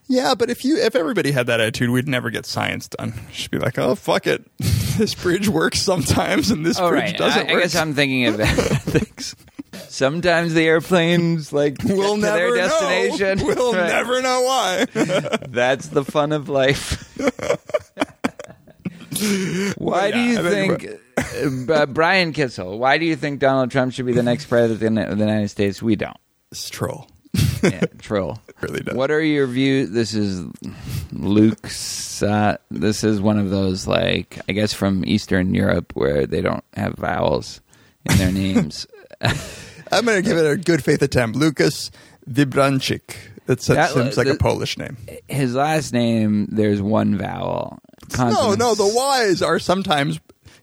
Yeah, but if you if everybody had that attitude, we'd never get science done. Just be like, oh fuck it, this bridge works sometimes, and this Oh, bridge right. doesn't I, I guess I'm thinking of ethics. Sometimes the airplanes like we'll get never their destination. know. We'll Right. never know why. That's the fun of life. Why do yeah, you think uh, Brian Kissel? Why do you think Donald Trump should be the next president of the United States? We don't. it's troll. Yeah, troll. Really does. What are your views? This is Luke's. Uh, this is one of those like I guess from Eastern Europe where they don't have vowels in their names. I'm going to give it a good faith attempt. Lucas Vibranchik. That That- seems like the- a Polish name. His last name, there's one vowel. No, Consonants. no, the Y's are sometimes.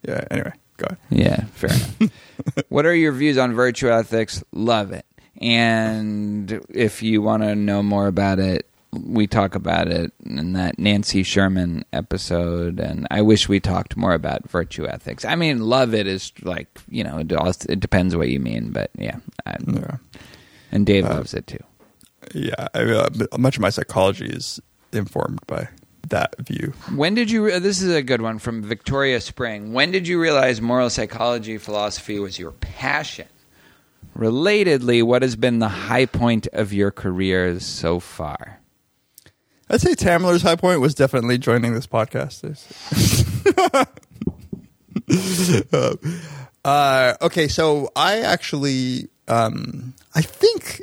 Yeah. Anyway, go ahead. Yeah, fair enough. what are your views on virtue ethics? Love it. And if you want to know more about it, we talk about it in that Nancy Sherman episode. And I wish we talked more about virtue ethics. I mean, love it is like, you know, it, depends what you mean. But yeah. I, Yeah. And Dave loves it too. Yeah. I, uh, much of my psychology is informed by that view. When did you? Re- this is a good one from Victoria Spring. When did you realize moral psychology philosophy was your passion? Relatedly, what has been the high point of your careers so far? I'd say Tamler's high point was definitely joining this podcast. uh, okay, so I actually, um, I think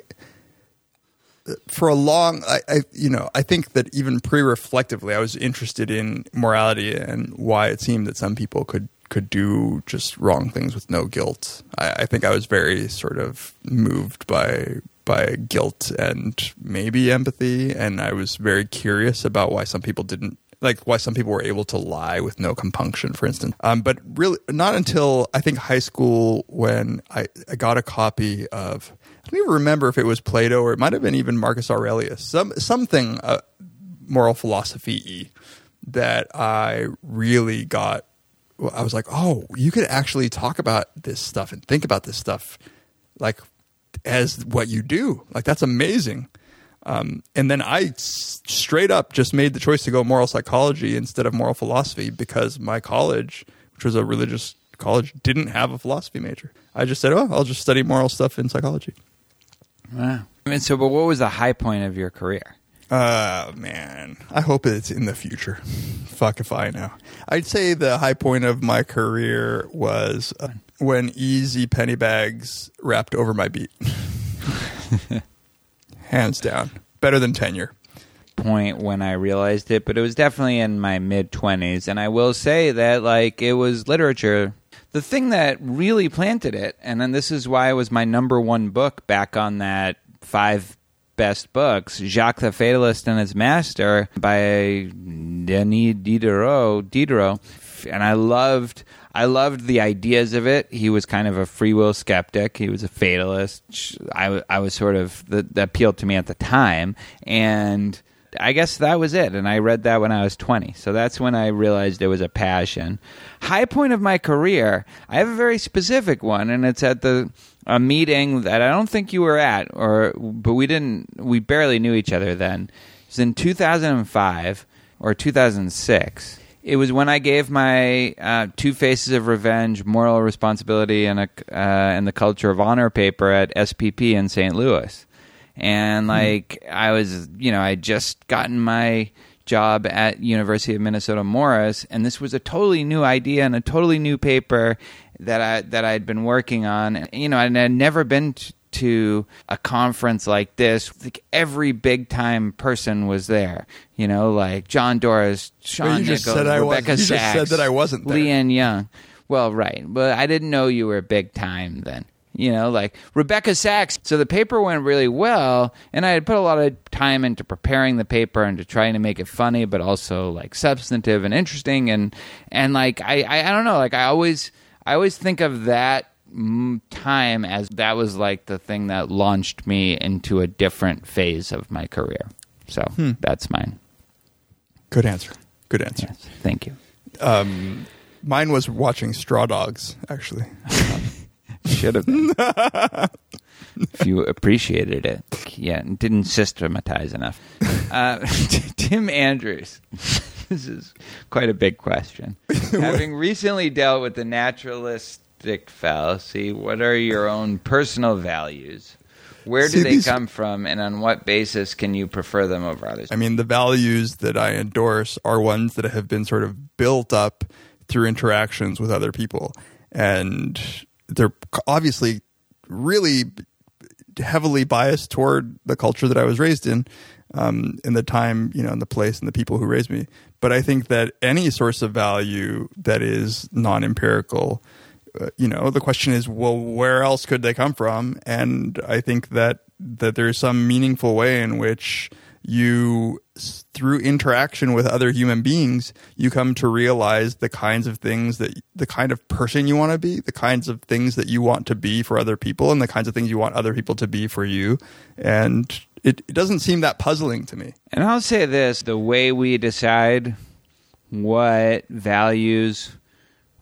for a long, I, I, you know, I think that even pre-reflectively, I was interested in morality and why it seemed that some people could could do just wrong things with no guilt. I, I think I was very sort of moved by by guilt and maybe empathy, and I was very curious about why some people didn't like why some people were able to lie with no compunction, for instance. Um, but really, not until I think high school when I, I got a copy of I don't even remember if it was Plato or it might have been even Marcus Aurelius, some something uh, moral philosophy that I really got. I was like, oh, you could actually talk about this stuff and think about this stuff like as what you do. Like that's amazing. Um, and then I s- straight up just made the choice to go moral psychology instead of moral philosophy because my college, which was a religious college, didn't have a philosophy major. I just said, oh, I'll just study moral stuff in psychology. Wow. I mean, so, but what was the high point of your career? Uh man, I hope it's in the future. Fuck if I know. I'd say the high point of my career was uh, when easy penny bags rapped over my beat. Hands down, better than tenure. point when I realized it, but it was definitely in my mid 20s. And I will say that, like, it was literature. The thing that really planted it, and then this is why it was my number one book back on that five best books, Jacques the Fatalist and His Master by Denis Diderot. Diderot, and I loved. I loved the ideas of it. He was kind of a free will skeptic. He was a fatalist. I, I was sort of that, that appealed to me at the time, and I guess that was it. And I read that when I was 20. So that's when I realized it was a passion. High point of my career, I have a very specific one, and it's at the a meeting that I don't think you were at, or but we didn't. We barely knew each other then. It was in 2005 or 2006. It was when I gave my uh, Two Faces of Revenge, Moral Responsibility, and, a, uh, and the Culture of Honor paper at SPP in St. Louis and hmm. like I was, you know, I just gotten my job at University of Minnesota Morris, and this was a totally new idea and a totally new paper that I that I had been working on. And, you know, and I had never been t- to a conference like this. Like every big time person was there. You know, like John Doris, Shaun Nichols, said Rebecca Saxe, said that I wasn't there. Liane Young. Well, right, but I didn't know you were big time then. You know, like Rebecca Saxe. So the paper went really well, and I had put a lot of time into preparing the paper and to trying to make it funny, but also like substantive and interesting. And and like I I, I don't know, like I always I always think of that time as that was like the thing that launched me into a different phase of my career. So Hmm. that's mine. Good answer. Good answer. Yes, thank you. Um, mine was watching Straw Dogs, actually. Should have been. if you appreciated it. Yeah, and didn't systematize enough. Uh, Tim Andrews. this is quite a big question. Having recently dealt with the naturalistic fallacy, what are your own personal values? Where do See, they these- come from, and on what basis can you prefer them over others? I mean, the values that I endorse are ones that have been sort of built up through interactions with other people. And they're obviously really heavily biased toward the culture that I was raised in, um, in the time, you know, in the place and the people who raised me. But I think that any source of value that is non empirical, uh, you know, the question is, well, where else could they come from? And I think that that there's some meaningful way in which you through interaction with other human beings you come to realize the kinds of things that the kind of person you want to be the kinds of things that you want to be for other people and the kinds of things you want other people to be for you and it, it doesn't seem that puzzling to me And I'll say this the way we decide what values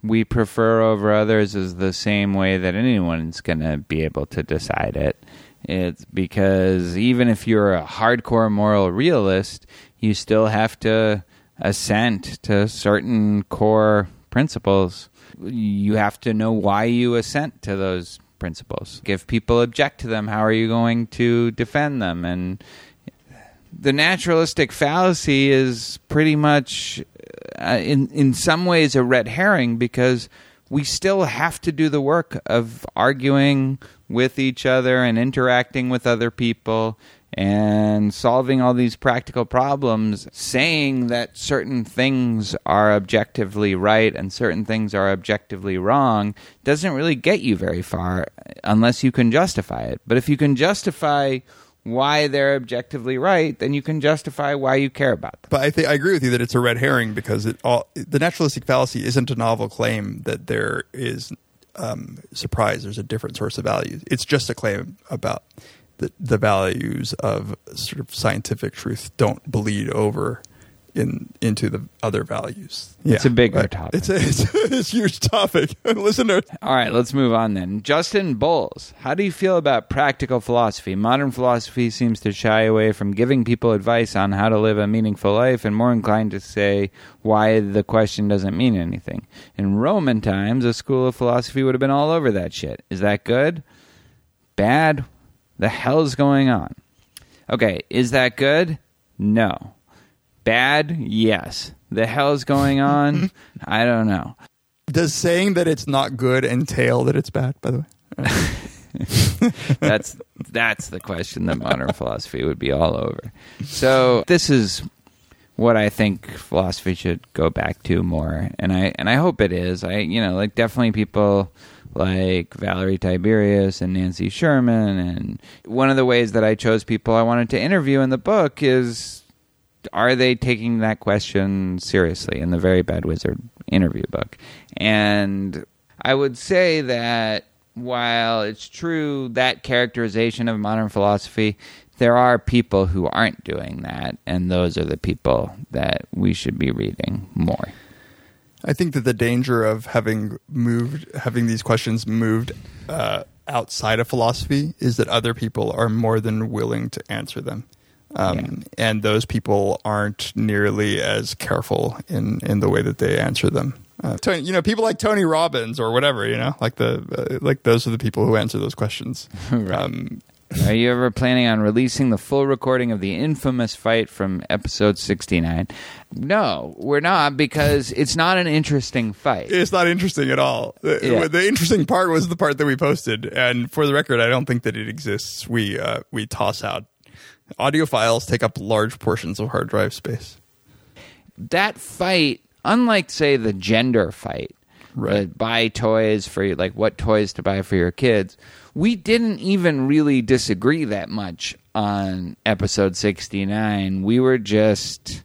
we prefer over others is the same way that anyone's going to be able to decide it. It's because even if you're a hardcore moral realist, you still have to assent to certain core principles. You have to know why you assent to those principles. If people object to them, how are you going to defend them? And the naturalistic fallacy is pretty much uh, in in some ways a red herring because we still have to do the work of arguing with each other and interacting with other people and solving all these practical problems saying that certain things are objectively right and certain things are objectively wrong doesn't really get you very far unless you can justify it. But if you can justify why they're objectively right, then you can justify why you care about them. But I I agree with you that it's a red herring because it all the naturalistic fallacy isn't a novel claim that there is um, surprise. There's a different source of values. It's just a claim about the the values of sort of scientific truth don't bleed over in into the other values. It's a bigger but topic. It's a, it's a, it's a huge topic. Listen to All right, let's move on then. Justin Bowles, how do you feel about practical philosophy? Modern philosophy seems to shy away from giving people advice on how to live a meaningful life and more inclined to say why the question doesn't mean anything. In Roman times, a school of philosophy would have been all over that shit. Is that good? Bad? The hell's going on? Okay, is that good? No. Bad? Yes. The hell's going on? I don't know. Does saying that it's not good entail that it's bad? By the way. that's that's the question that modern philosophy would be all over. So this is what I think philosophy should go back to more, and I and I hope it is. I you know like definitely people like Valerie Tiberius and Nancy Sherman. And one of the ways that I chose people I wanted to interview in the book is are they taking that question seriously in the Very Bad Wizard interview book? And I would say that while it's true that characterization of modern philosophy, there are people who aren't doing that, and those are the people that we should be reading more. I think that the danger of having moved, having these questions moved uh, outside of philosophy is that other people are more than willing to answer them. Um, And those people aren't nearly as careful in, in the way that they answer them. Uh, Tony, you know, people like Tony Robbins or whatever, you know, like the uh, like those are the people who answer those questions. um, Are you ever planning on releasing the full recording of the infamous fight from episode 69? No, we're not because it's not an interesting fight. it's not interesting at all. The, Yeah. the interesting part was the part that we posted, and for the record, I don't think that it exists. We uh, we toss out audio files, take up large portions of hard drive space. that fight, unlike say the gender fight, Right. uh, buy toys for like what toys to buy for your kids, we didn't even really disagree that much on episode sixty nine. We were just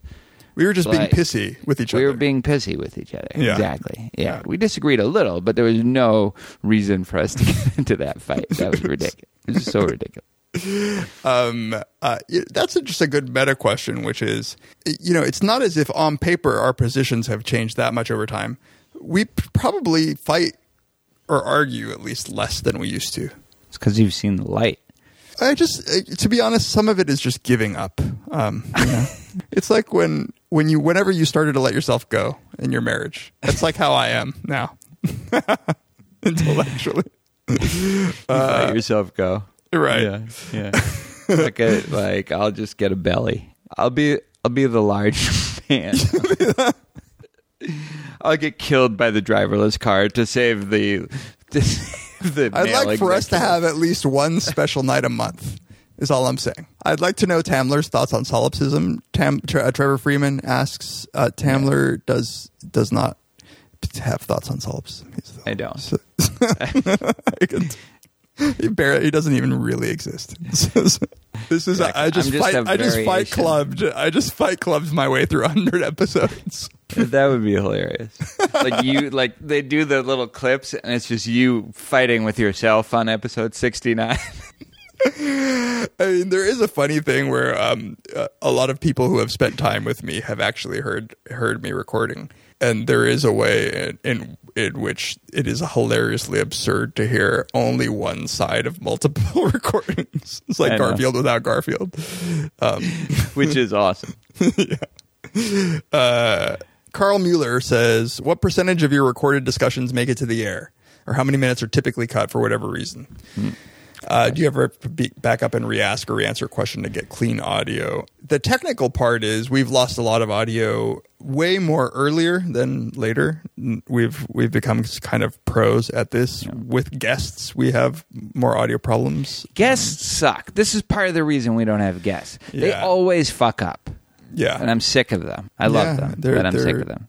We were just being pissy with each we other. We were being pissy with each other. Yeah. Exactly. Yeah. Yeah. we disagreed a little, but there was no reason for us to get into that fight. That was ridiculous. It was so ridiculous. um, uh, that's just a good meta question, which is, you know, it's not as if on paper our positions have changed that much over time. We probably fight or argue at least less than we used to. It's because you've seen the light. I just, uh, to be honest, some of it is just giving up. Um, you know? it's like when, when you, whenever you started to let yourself go in your marriage. That's like how I am now, intellectually. let yourself go. Right. Yeah. Yeah. like, a, like I'll just get a belly. I'll be I'll be the large man. I'll get killed by the driverless car to save the to save the I'd like for us to have at least one special night a month. Is all I'm saying. I'd like to know Tamler's thoughts on solipsism. Tam, Tre- uh, Trevor Freeman asks, uh, Tamler does does not have thoughts on solipsism. I don't. So- I can- he barely, he doesn't even really exist. this is I just, just fight I just fight clubbed I just fight clubbed my way through hundred episodes. That would be hilarious. like you, like they do the little clips, and it's just you fighting with yourself on episode sixty nine. I mean, there is a funny thing where um, a lot of people who have spent time with me have actually heard heard me recording, and there is a way in, in in which it is hilariously absurd to hear only one side of multiple recordings. It's like Garfield without Garfield. Um, which is awesome. uh, Carl Mueller says, "What percentage of your recorded discussions make it to the air, or how many minutes are typically cut for whatever reason?" Uh, do you ever be, back up and re-ask or re-answer a question to get clean audio? The technical part is we've lost a lot of audio way more earlier than later. We've we've become kind of pros at this. With guests, we have more audio problems. Guests suck. This is part of the reason we don't have guests. They always fuck up, Yeah, and I'm sick of them. I love Yeah, them, but I'm sick of them.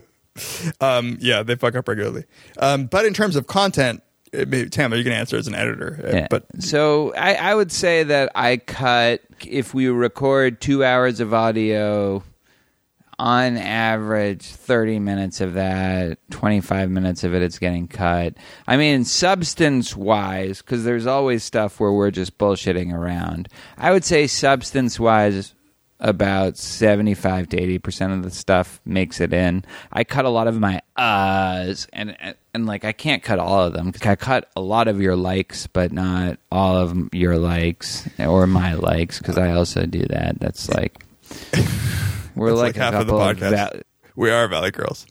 um, yeah, they fuck up regularly. Um, but in terms of content, it may, Tamler, you can answer as an editor. uh, Yeah. But so I, I would say that I cut if we record two hours of audio on average 30 minutes of that 25 minutes of it it's getting cut i mean substance wise because there's always stuff where we're just bullshitting around i would say substance wise about 75 to 80 percent of the stuff makes it in i cut a lot of my uhs and and, like i can't cut all of them 'cause i cut a lot of your likes but not all of your likes or my likes because i also do that that's like we're that's like, like, half of the podcast. Va- we are Valley Girls.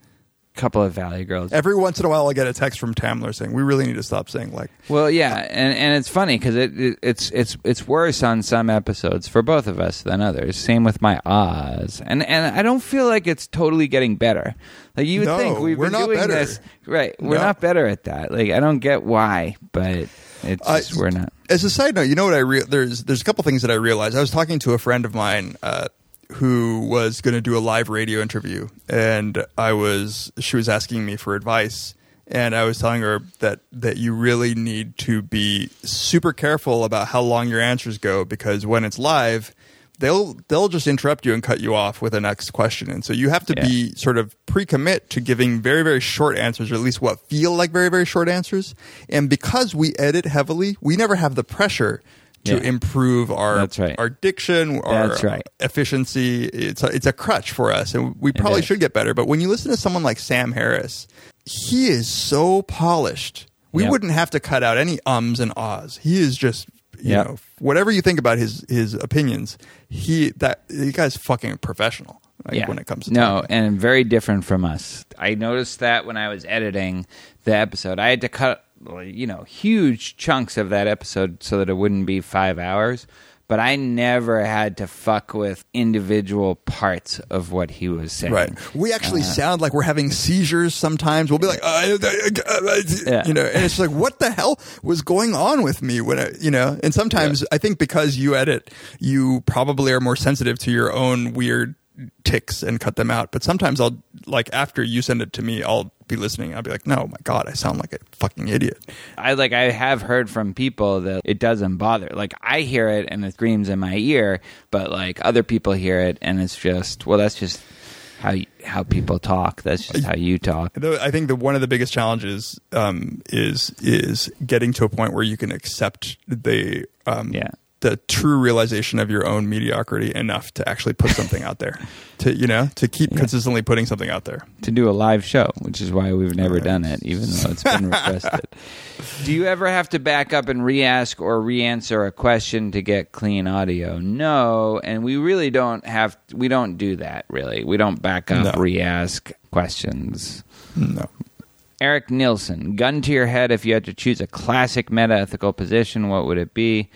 Couple of Valley girls. Every once in a while, I get a text from Tamler saying, "We really need to stop saying like." Well, yeah, and and it's funny because it, it it's it's it's worse on some episodes for both of us than others. Same with my ahs, and and I don't feel like it's totally getting better. Like you would No, think we've we're been doing better. this right. We're No. not better at that. Like I don't get why, but it's just, we're not. As a side note, you know what I re- there's there's a couple things that I realized. I was talking to a friend of mine uh, who was going to do a live radio interview, and I was she was asking me for advice, and I was telling her that that you really need to be super careful about how long your answers go because when it's live, they'll they'll just interrupt you and cut you off with the next question, and so you have to Yeah. be sort of pre-commit to giving very very short answers, or at least what feel like very very short answers. And because we edit heavily, we never have the pressure to Yeah. improve our right. our diction, our right. efficiency. It's a, it's a crutch for us, and we probably should get better. But when you listen to someone like Sam Harris, he is so polished. We Yep. wouldn't have to cut out any ums and ahs. He is just you Yep. know whatever you think about his his opinions. He that the guy's fucking professional. Like, when it comes to no, talking. and very different from us. I noticed that when I was editing the episode, I had to cut you know huge chunks of that episode so that it wouldn't be five hours. But I never had to fuck with individual parts of what he was saying. Right. We actually Uh, sound like we're having seizures sometimes. We'll be like, uh, uh, Yeah. you know, and it's like, what the hell was going on with me when I, you know, and sometimes I think because you edit, you probably are more sensitive to your own weird ticks and cut them out. But sometimes I'll, like, after you send it to me, I'll be listening. I'll be like, no, my God, I sound like a fucking idiot. I like I have heard from people that it doesn't bother. Like I hear it and it screams in my ear, but like other people hear it and it's just well, that's just how how people talk. That's just how you talk. I think that one of the biggest challenges um, is is getting to a point where you can accept the um, Yeah. The true realization of your own mediocrity enough to actually put something out there. To you know, to keep consistently putting something out there. to do a live show, which is why we've never done it, even though it's been requested. do you ever have to back up and re-ask or re-answer a question to get clean audio? No, and we really don't have. We don't do that really. We don't back up, No. re-ask questions. No. Eric Nielsen, gun to your head, if you had to choose a classic meta ethical position, what would it be?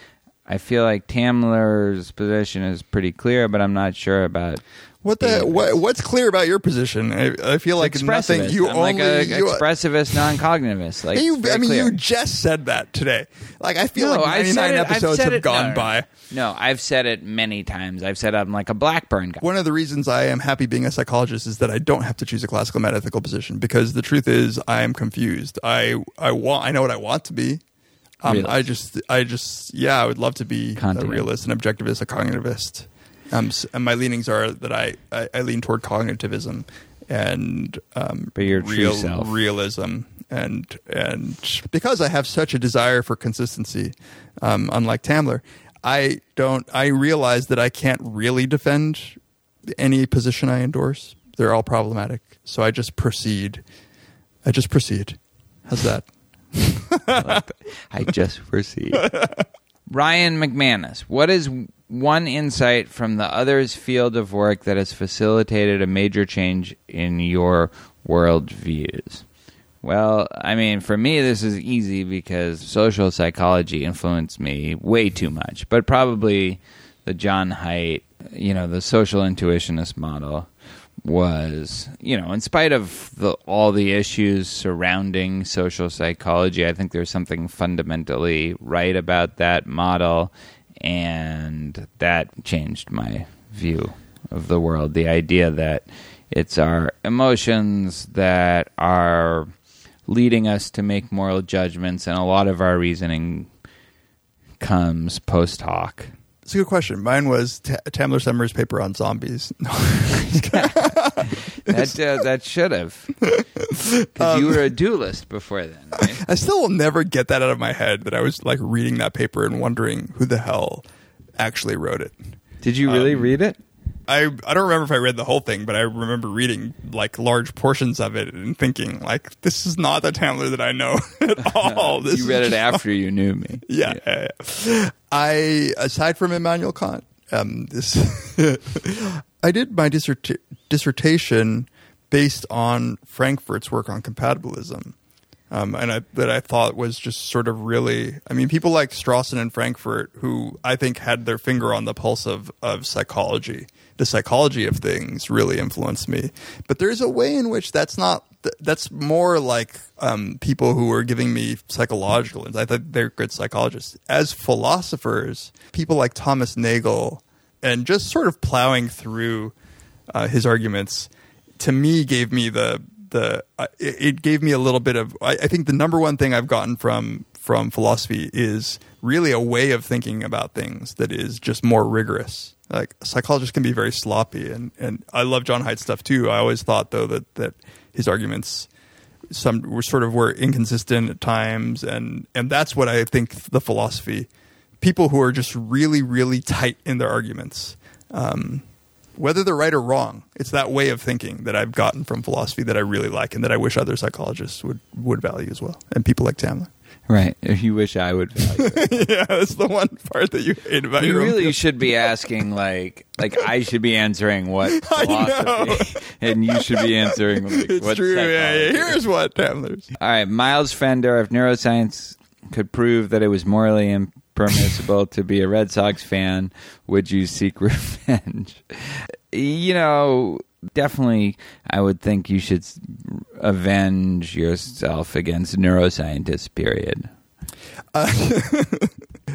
I feel like Tamler's position is pretty clear, but I'm not sure about. What the what, what's clear about your position? I, I feel like nothing. You I'm only like a you, expressivist, non-cognitivist. Like you, I mean, clear. you just said that today. Like I feel No, like I've said nine it- I've episodes said have it- gone no, no. by. No, I've said it many times. I've said I'm like a Blackburn guy. One of the reasons I am happy being a psychologist is that I don't have to choose a classical metaphysical position because the truth is I am confused. I I want I know what I want to be. Um, I just I just yeah I would love to be a realist, an objectivist, a cognitivist. Um, and my leanings are that I, I, I lean toward cognitivism and um, But your true self. realism and and because I have such a desire for consistency, um, unlike Tamler, I don't. I realize that I can't really defend any position I endorse. They're all problematic, so I just proceed. I just proceed. How's that? I just proceed. Ryan McManus, what is one insight from the other's field of work that has facilitated a major change in your world views? Well, I mean, for me, this is easy because social psychology influenced me way too much, but probably the Jon Haidt, you know, the social intuitionist model was, you know, in spite of the, all the issues surrounding social psychology, I think there's something fundamentally right about that model, and that changed my view of the world. The idea that it's our emotions that are leading us to make moral judgments, and a lot of our reasoning comes post hoc. It's a good question. Mine was T- Tamler Sommers' paper on zombies. That uh, that should have, because you were a dualist before then. Right? I still will never get that out of my head that I was like reading that paper and wondering who the hell actually wrote it. Did you really Um, read it? I I don't remember if I read the whole thing, but I remember reading like large portions of it and thinking like this is not the Tamler that I know at all. This you read it after you knew me. Yeah, yeah, yeah. I aside from Immanuel Kant, um, this I did my dissert- dissertation based on Frankfurt's work on compatibilism. Um, and I, that I thought was just sort of really. I mean, people like Strawson and Frankfurt, who I think had their finger on the pulse of, of psychology, the psychology of things, really influenced me. But there's a way in which that's not that's more like um, people who are giving me psychological. I think they're good psychologists. As philosophers, people like Thomas Nagel, and just sort of plowing through uh, his arguments, to me gave me the the uh, it, gave me a little bit of. I, I think the number one thing I've gotten from from philosophy is really a way of thinking about things that is just more rigorous. Like psychologists can be very sloppy, and and I love Jon Haidt's stuff too. I always thought though that that his arguments some were sort of were inconsistent at times, and and that's what I think the philosophy people who are just really really tight in their arguments. Um, whether they're right or wrong, it's that way of thinking that I've gotten from philosophy that I really like, and that I wish other psychologists would would value as well, and people like Tamler. Right. If you wish I would value it. yeah, that's the one part that you hate about You your really field. should be asking like like I should be answering what I know. philosophy and you should be answering like It's what true. Yeah, yeah. Here's what Tamler's. All right, Miles Fender, if neuroscience could prove that it was morally impermissible to be a Red Sox fan, would you seek revenge? You know, definitely, I would think you should avenge yourself against neuroscientists, period. Uh,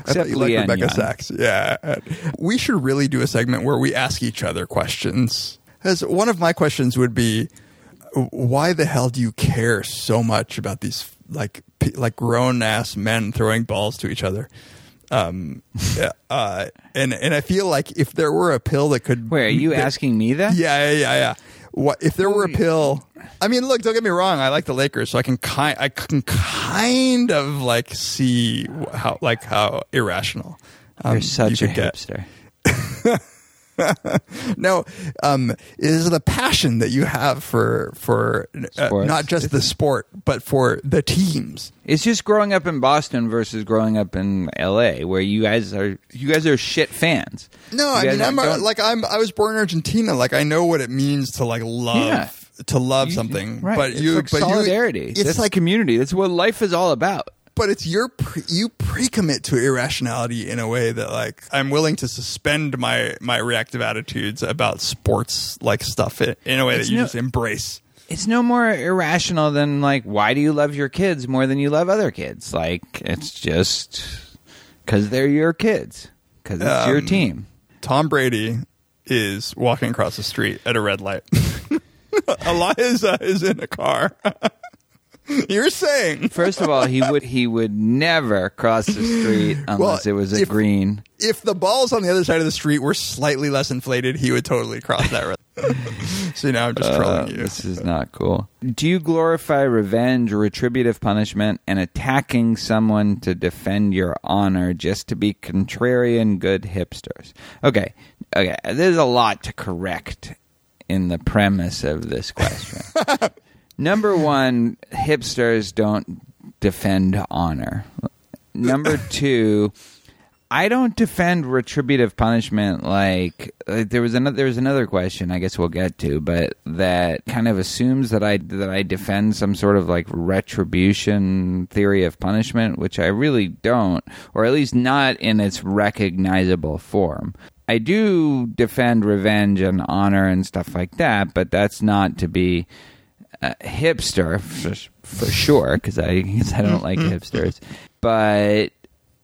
I thought you liked Rebecca Young. Saxe. Yeah. We should really do a segment where we ask each other questions. As one of my questions would be, why the hell do you care so much about these like like grown ass men throwing balls to each other? Um, yeah, uh, and and I feel like if there were a pill that could, Wait, are you that- asking me that? Yeah, yeah, yeah, yeah. What if there were a pill? I mean, look, don't get me wrong. I like the Lakers, so I can kind, I can kind of like see how, like how irrational. um, You're such you a hipster. No, um, it is the passion that you have for for uh, not just the sport, but for the teams. It's just growing up in Boston versus growing up in L.A., where you guys are you guys are shit fans. No, I mean, I'm a, like I'm. I was born in Argentina. Like I know what it means to like love Yeah. to love You- something. right? But it's you, like but solidarity. You, it's That's like community. That's what life is all about. But it's your pre, you pre-commit to irrationality in a way that like I'm willing to suspend my my reactive attitudes about sports like stuff in, in a way It's that you no- just embrace. It's no more irrational than like why do you love your kids more than you love other kids? Like it's just because they're your kids because it's your Um, team. Tom Brady is walking across the street at a red light. Eliza is in a car. You're saying First of all, he would he would never cross the street unless Well, it was a if- green. if the balls on the other side of the street were slightly less inflated, he would totally cross that red. See, now I'm just Uh, trolling you. This is not cool. Do you glorify revenge or retributive punishment and attacking someone to defend your honor just to be contrarian good hipsters? Okay. Okay. There's a lot to correct in the premise of this question. Number one, hipsters don't defend honor. Number two, I don't defend retributive punishment like uh, there was another there was another question I guess we'll get to but that kind of assumes that I that I defend some sort of like retribution theory of punishment which I really don't or at least not in its recognizable form. I do defend revenge and honor and stuff like that but that's not to be uh, hipster for, for sure because I 'cause I don't like hipsters, but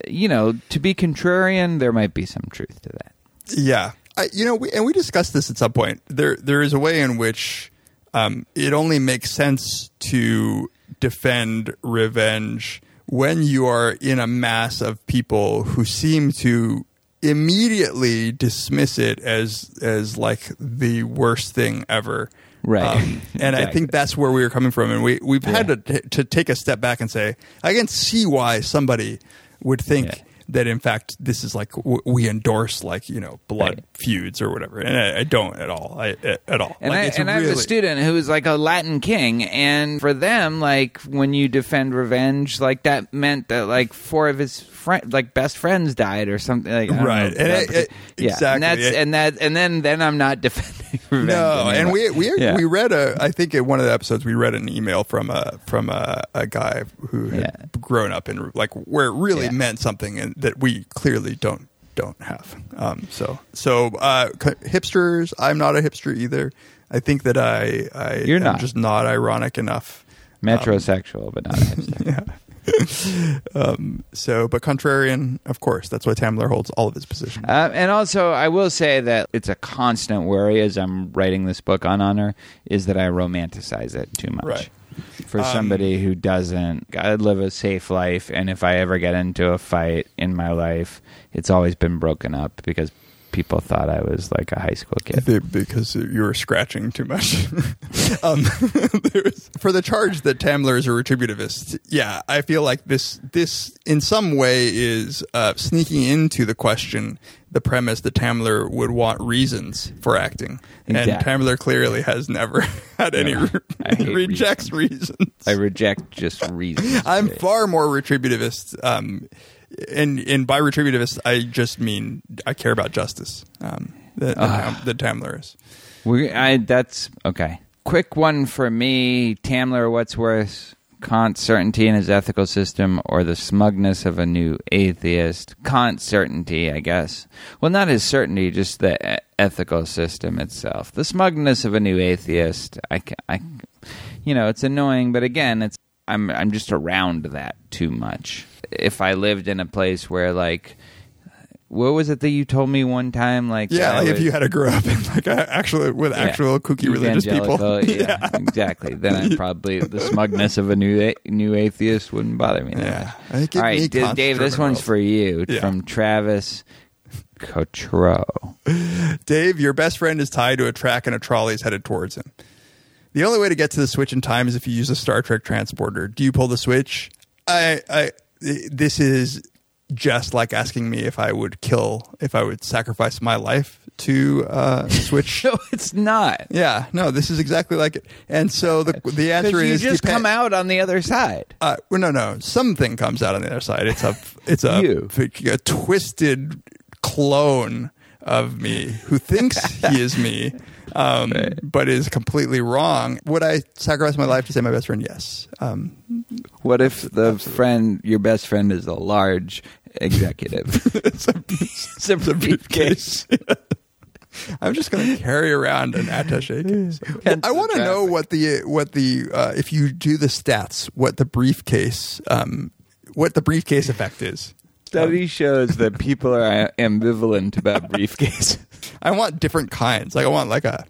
you know to be contrarian, there might be some truth to that. Yeah, I, you know, we, and we discussed this at some point. There, there is a way in which um, it only makes sense to defend revenge when you are in a mass of people who seem to immediately dismiss it as as like the worst thing ever. Right. Um, and I think that's where we were coming from, and we we've had Yeah. to to take a step back and say, I can see why somebody would think. That in fact this is like w- we endorse like you know blood Right. feuds or whatever, and I, I don't at all. I at all. And Like, I and I have a really- student who is like a Latin king, and for them, like when you defend revenge, like that meant that like four of his friend, like best friends died or something. Like Right. know, And that it- partic- it- yeah, exactly. and that's and that and then then I'm not defending revenge. No, and we we Yeah. we read a. I think in one of the episodes we read an email from a from a, a guy who had Yeah. grown up in like where it really meant something and that we clearly don't don't have. Um, so so uh, hipsters. I'm not a hipster either. I think that I I You're am not. just not ironic enough. metrosexual, but not a hipster. Yeah. um, so, but contrarian, of course, that's why Tamler holds all of his positions. Uh, and also, I will say that it's a constant worry as I'm writing this book on honor is that I romanticize it too much. Right. For Um, somebody who doesn't, I live a safe life, and if I ever get into a fight in my life, it's always been broken up because people thought I was like a high school kid. Be- because you were scratching too much. um, for the charge that Tamler is a retributivist, yeah, I feel like this this in some way is uh, sneaking into the question, the premise that Tamler would want reasons for acting, and Exactly. Tamler clearly has never had any I hate rejects reasons. I reject just reasons. I'm far more retributivist. Um, and and by retributivist, I just mean I care about justice. Um, the, the, Ah. the Tamler is. We, I, that's okay. Quick one for me: Tamler, what's worse, Kant's certainty in his ethical system, or the smugness of a new atheist? Kant's certainty, I guess. Well, not his certainty, just the ethical system itself. The smugness of a new atheist. I, I, you know, it's annoying, but again, it's I'm I'm just around that too much. If I lived in a place where like. What was it that you told me one time? Like, Yeah, like if you had to grow up in like a, actually with yeah. actual kooky religious people. Evangelical, Yeah, exactly. Then I probably the smugness of a new a- new atheist wouldn't bother me. Yeah. All D- Dave. This one's for you Yeah. from Travis Cotreau. Dave, your best friend is tied to a track and a trolley is headed towards him. The only way to get to the switch in time is if you use a Star Trek transporter. Do you pull the switch? I, I, this is just like asking me if I would kill, if I would sacrifice my life to uh, switch. No, it's not. yeah, no, this is exactly like it. And so the the answer you is just depen- come out on the other side. Uh, well, no, no. Something comes out on the other side. It's a, it's a, You. a twisted clone of me who thinks he is me, um, but is completely wrong. Would I sacrifice my life to save my best friend? Yes. Um, What if the friend, your best friend, is a large executive? it's a, it's a briefcase. I'm just going to carry around an attaché case. I want to know what the what the uh, if you do the stats, what the briefcase um, what the briefcase effect is. Study shows that people are ambivalent about briefcases. I want different kinds. Like I want like a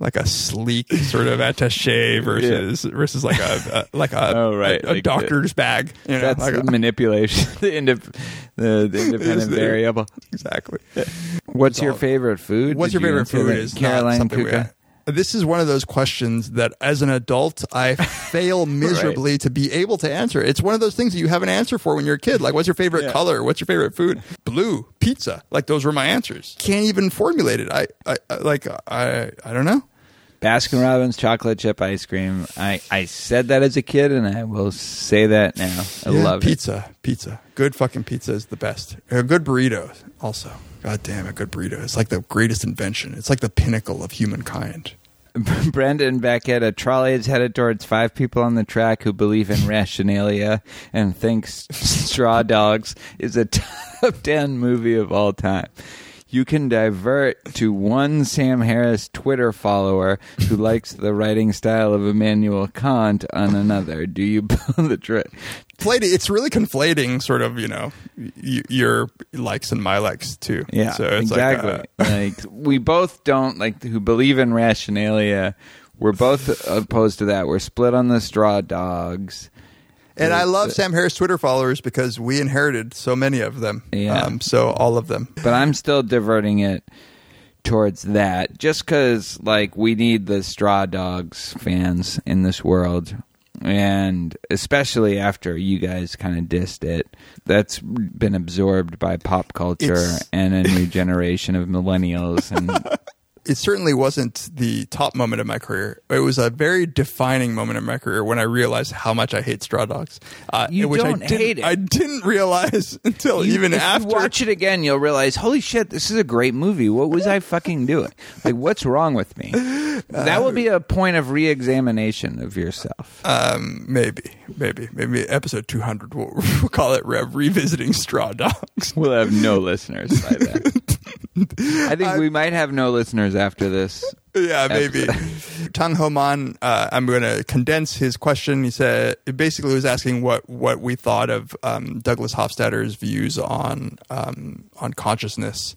like a sleek sort of attaché versus versus like a, a like a Oh, right. a, a Like doctor's bag. You know, That's like the a- manipulation, the, indep- the, the independent variable. exactly. What's your favorite food? What's Did your you favorite food? Is Caroline Kuka. This is one of those questions that, as an adult, I fail miserably to be able to answer. It's one of those things that you have an answer for when you're a kid. Like, what's your favorite Yeah. color? What's your favorite food? Blue, pizza. Like, those were my answers. Can't even formulate it. I, I, I like, I, I don't know. Baskin Robbins chocolate chip ice cream. I, I said that as a kid, and I will say that now. I Yeah, love pizza. Pizza. Good fucking pizza is the best. A good burrito also. God damn, it, a good burrito. It's like the greatest invention. It's like the pinnacle of humankind. Brendan Beckett. A trolley is headed towards five people on the track who believe in rationalia and thinks Straw Dogs is a top ten movie of all time. You can divert to one Sam Harris Twitter follower who likes the writing style of Immanuel Kant on another. Do you pull the trick? Played it's really conflating sort of, you know, y- your likes and my likes too. Yeah, So it's exactly. like, uh, like we both don't like who believe in rationalia. We're both opposed to that. We're split on the straw dogs. and I love Sam Harris Twitter followers because we inherited so many of them. Yeah. Um, so all of them. but I'm still diverting it towards that just because like we need the straw dogs fans in this world and especially after you guys kind of dissed it that's been absorbed by pop culture It's- and a new generation of millennials and it certainly wasn't the top moment of my career. It was a very defining moment in my career when I realized how much I hate straw dogs. Uh, You which don't I didn't, hate it. I didn't realize until You- even if after. you watch it again, you'll realize, holy shit, this is a great movie. What was I fucking doing? Like, what's wrong with me? That will be a point of re-examination of yourself. Um, maybe, maybe, maybe episode two hundred. We'll, we'll call it Rev revisiting straw dogs. We'll have no listeners by then. I think we might have no listeners after this Yeah, maybe. Tang Ho Man, uh, I'm going to condense his question. He said, it basically was asking what, what we thought of um, Douglas Hofstadter's views on um, on consciousness,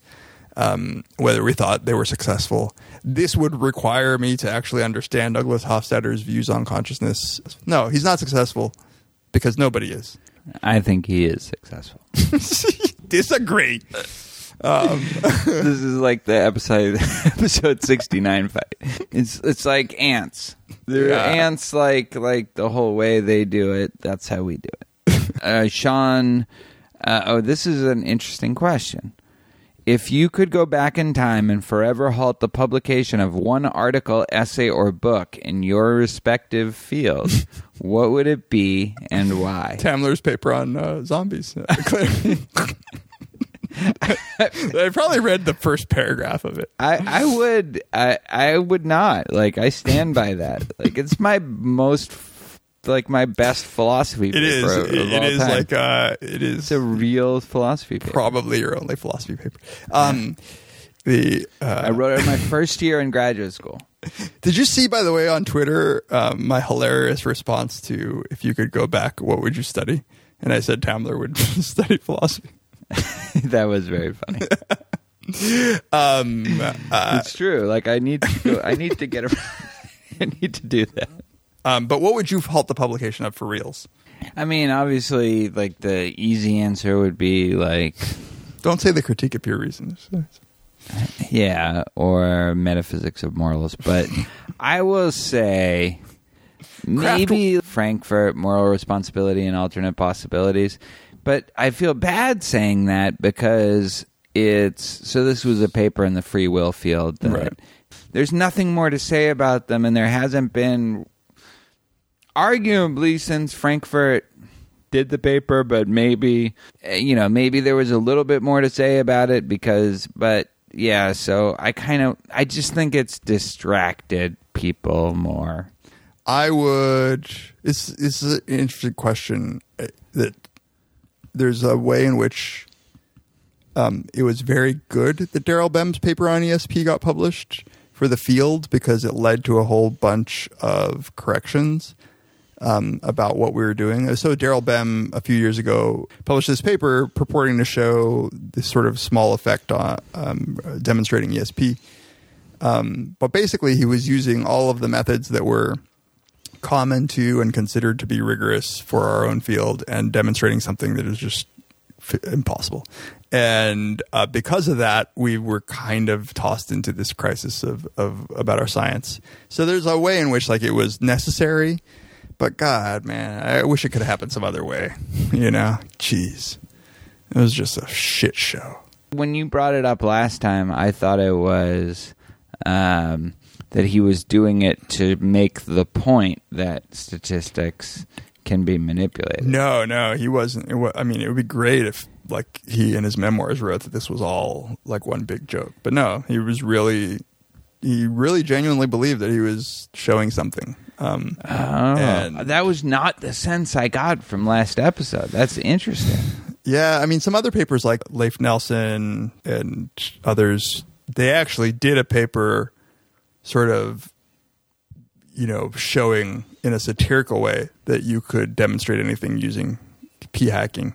um, whether we thought they were successful. This would require me to actually understand Douglas Hofstadter's views on consciousness. No, he's not successful because nobody is. I think he is successful. Disagree. this is like the episode episode 69 fight. It's it's like ants. They're Yeah. ants like like the whole way they do it. That's how we do it. uh, Sean, uh, oh, this is an interesting question. If you could go back in time and forever halt the publication of one article, essay, or book in your respective field, what would it be and why? Tamler's paper on uh, zombies. I probably read the first paragraph of it. I, I would I I would not like I stand by that like it's my most like my best philosophy It paper is. of It, it all is time. like uh, it is it's a real philosophy paper. probably your only philosophy paper. Um, the uh, I wrote it my first year in graduate school. did you see by the way on Twitter um, my hilarious response to if you could go back, what would you study? And I said Tamler would study philosophy. that was very funny. Um, uh, it's true. Like I need to go, I need to get around. I need to do that. um, but what would you halt the publication of for reals? I mean, obviously, like the easy answer would be like, Don't say the critique of pure reason. yeah, or metaphysics of morals. But I will say maybe Frankfurt, moral responsibility and alternate possibilities. But I feel bad saying that because it's so. This was a paper in the free will field that Right. there's nothing more to say about them, and there hasn't been, arguably, since Frankfurt did the paper, but maybe eh, you know maybe there was a little bit more to say about it because, but yeah. So I kind of I just think it's distracted people more. I would. It's it's an interesting question. uh, That there's a way in which um, it was very good that Daryl Bem's paper on ESP got published for the field because it led to a whole bunch of corrections um, about what we were doing. So Daryl Bem a few years ago published this paper purporting to show this sort of small effect on um, demonstrating ESP. Um, but basically, he was using all of the methods that were common to and considered to be rigorous for our own field and demonstrating something that is just f- impossible. And uh, because of that, we were kind of tossed into this crisis of, of about our science. So there's a way in which like it was necessary, but God, man, I wish it could have happened some other way. You know, jeez, it was just a shit show. when you brought it up last time, I thought it was um, that he was doing it to make the point that statistics can be manipulated. No, no, he wasn't. It wa- I mean, it would be great if, like, he in his memoirs wrote that this was all like one big joke. But no, he was really, he really genuinely believed that he was showing something. Um, Oh, and- that was not the sense I got from last episode. That's interesting. yeah, I mean, some other papers like Leif Nelson and others, they actually did a paper, sort of, you know, showing in a satirical way that you could demonstrate anything using p hacking.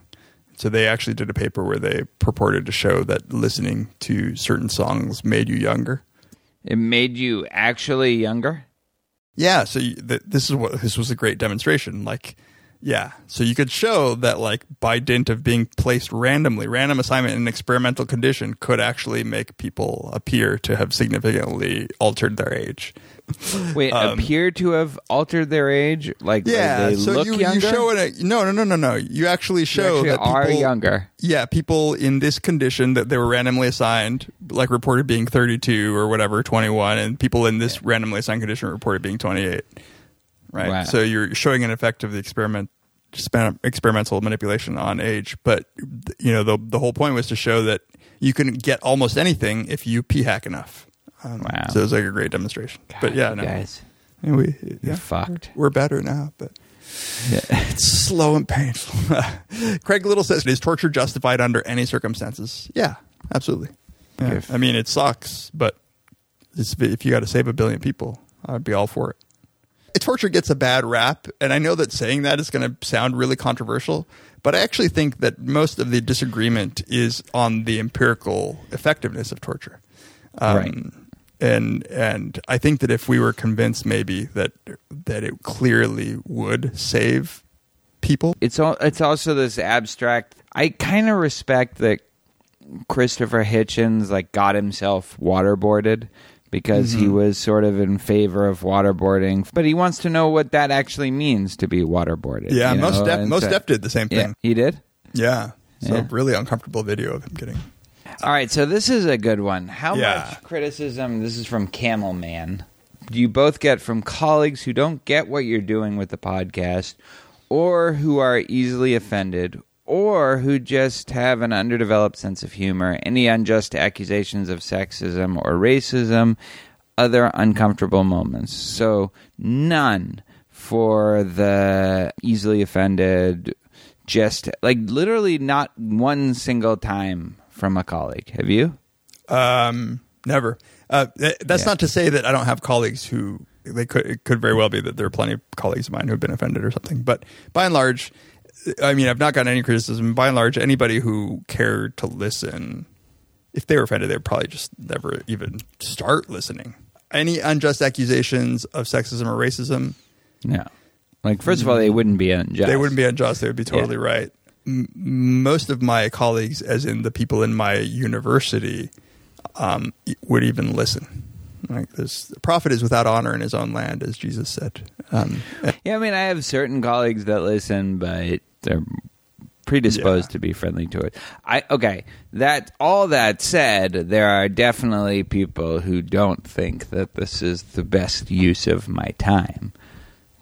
So they actually did a paper where they purported to show that listening to certain songs made you younger. It made you actually younger. Yeah, so you, th- this is what this was a great demonstration. Like, yeah, so you could show that like by dint of being placed randomly, random assignment in an experimental condition could actually make people appear to have significantly altered their age. Wait, Um, appear to have altered their age? Like, Yeah, they so you, you show it. A, no, no, no, no, no. You actually show actually that people are younger. Yeah, people in this condition that they were randomly assigned, like reported being 32 or whatever, 21, and people in this randomly assigned condition reported being 28. Right. Wow. So you're showing an effect of the experiment experimental manipulation on age, but you know the the whole point was to show that you can get almost anything if you p hack enough. Um, Wow. So it was like a great demonstration. but yeah, no. guys, Yeah, we you're fucked. we're better now, but Yeah. it's slow and painful. Craig Little says, "Is torture justified under any circumstances?" Yeah, absolutely. Yeah. I mean, it sucks, but It's, if you got to save a billion people, I'd be all for it. Torture gets a bad rap, and I know that saying that is going to sound really controversial, but I actually think that most of the disagreement is on the empirical effectiveness of torture. Um, Right. And and I think that if we were convinced maybe that that it clearly would save people, it's all it's also this abstract i kind of respect that christopher hitchens like got himself waterboarded because he Mm-hmm. was sort of in favor of waterboarding but he wants to know what that actually means to be waterboarded yeah, you most def, And most so- def did the same yeah thing. he did Yeah, so Yeah. really uncomfortable video of him getting. all right so this is a good one how Yeah. much criticism this is from camel man do you both get from colleagues who don't get what you're doing with the podcast or who are easily offended or who just have an underdeveloped sense of humor any unjust accusations of sexism or racism other uncomfortable moments so none for the easily offended just like literally not one single time from a colleague have you Um, never. Uh, th- that's Yeah. not to say that I don't have colleagues who they could. It could very well be that there are plenty of colleagues of mine who have been offended or something. But by and large, I mean, I've not gotten any criticism. By and large, anybody who cared to listen, if they were offended, they would probably just never even start listening. Any unjust accusations of sexism or racism, no like first of all they wouldn't be unjust they wouldn't be unjust. They would be totally right. M- most of my colleagues, as in the people in my university, um, would even listen. Like this, the prophet is without honor in his own land, as Jesus said. Um, Yeah, I mean, I have certain colleagues that listen, but they're predisposed Yeah. to be friendly to it. I okay. That all that said, there are definitely people who don't think that this is the best use of my time.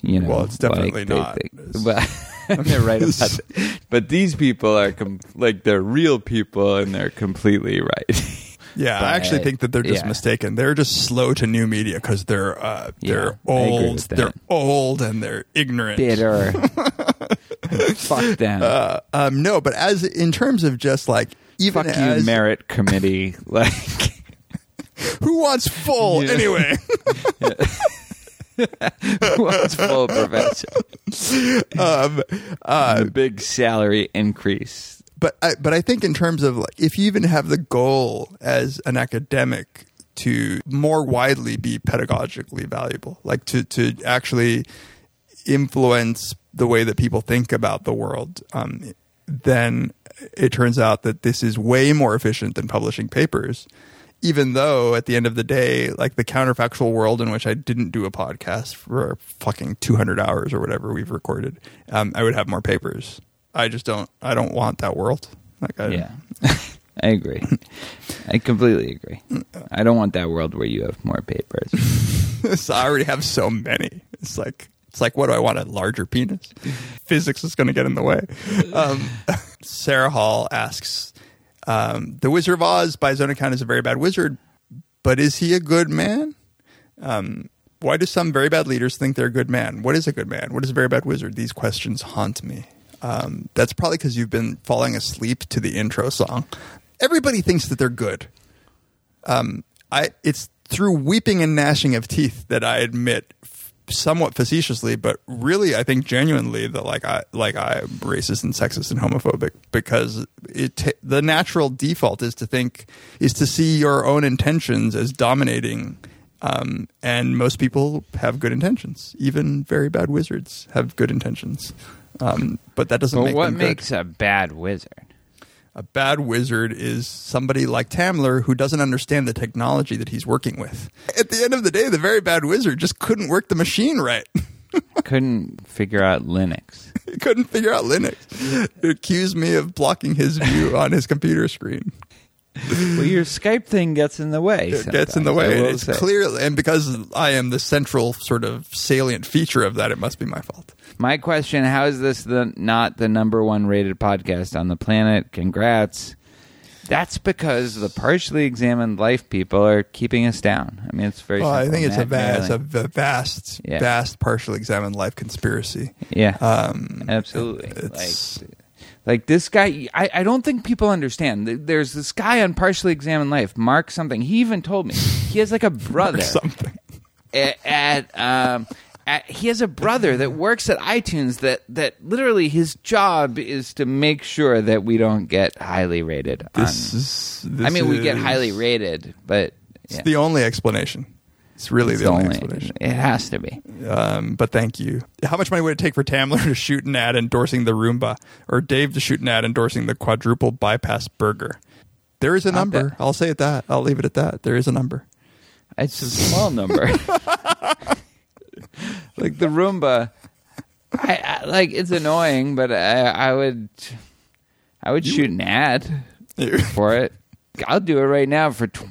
You know, Well, it's definitely like not. think- but they're right about that. But these people are com- like they're real people, and they're completely right. yeah, But, I actually think that they're just yeah. mistaken. They're just slow to new media because they're uh, they're Yeah, old, they're old, and they're ignorant. Bitter. Fuck them. Uh, um, no, but as in terms of just like even Fuck you, as merit committee. Like. who wants full Yeah. anyway. What's full professor? um, uh, the big salary increase. But I, but I think in terms of like if you even have the goal as an academic to more widely be pedagogically valuable, like to to actually influence the way that people think about the world, um, then it turns out that this is way more efficient than publishing papers. Even though at the end of the day, like the counterfactual world in which I didn't do a podcast for fucking 200 hours or whatever we've recorded, um, I would have more papers. I just don't. I don't want that world. Like, I, Yeah. I agree. I completely agree. I don't want that world where you have more papers. so I already have so many. It's like it's like what do I want? A larger penis? Physics is going to get in the way. Um, Sarah Hall asks, um, "The Wizard of Oz, by his own account, is a very bad wizard, but is he a good man? Um, why do some very bad leaders think they're a good man? What is a good man? What is a very bad wizard? These questions haunt me. Um, that's probably because you've been falling asleep to the intro song. Everybody thinks that they're good. Um, I it's through weeping and gnashing of teeth that I admit, f- somewhat facetiously, but really, I think genuinely that like I like I'm racist and sexist and homophobic because it ta the natural default is to think is to see your own intentions as dominating. Um, and most people have good intentions. Even very bad wizards have good intentions. Um, but that doesn't But make what them good. makes a bad wizard? A bad wizard is somebody like Tamler who doesn't understand the technology that he's working with. At the end of the day, the very bad wizard just couldn't work the machine right. Couldn't figure out Linux. he couldn't figure out Linux. It accused me of blocking his view on his computer screen. Well, your Skype thing gets in the way. It gets in the way. It's say. clear, and because I am the central sort of salient feature of that, it must be my fault. My question: How is this the not the number one rated podcast on the planet? Congrats. That's because the partially examined life people are keeping us down. I mean, it's very. Well, I think it's a Matt vast, a vast, Yeah. vast, partially examined life conspiracy. Yeah, Um, absolutely. it's- Like, Like this guy, I, I don't think people understand. There's this guy on Partially Examined Life, Mark something. He even told me he has like a brother something. at, at um at, he has a brother that works at iTunes that that literally his job is to make sure that we don't get highly rated. on- This is. I this mean, we get is- highly rated, but It's the only explanation. It's really it's the only, only- explanation. it has to be. Um, but thank you. How much money would it take for Tamler to shoot an ad endorsing the Roomba, or Dave to shoot an ad endorsing the quadruple bypass burger? There is a number. I'll say it that. I'll leave it at that. There is a number. It's a small number. like the Roomba, I, I like it's annoying, but I, I would, I would shoot an ad for it. I'll do it right now for tw-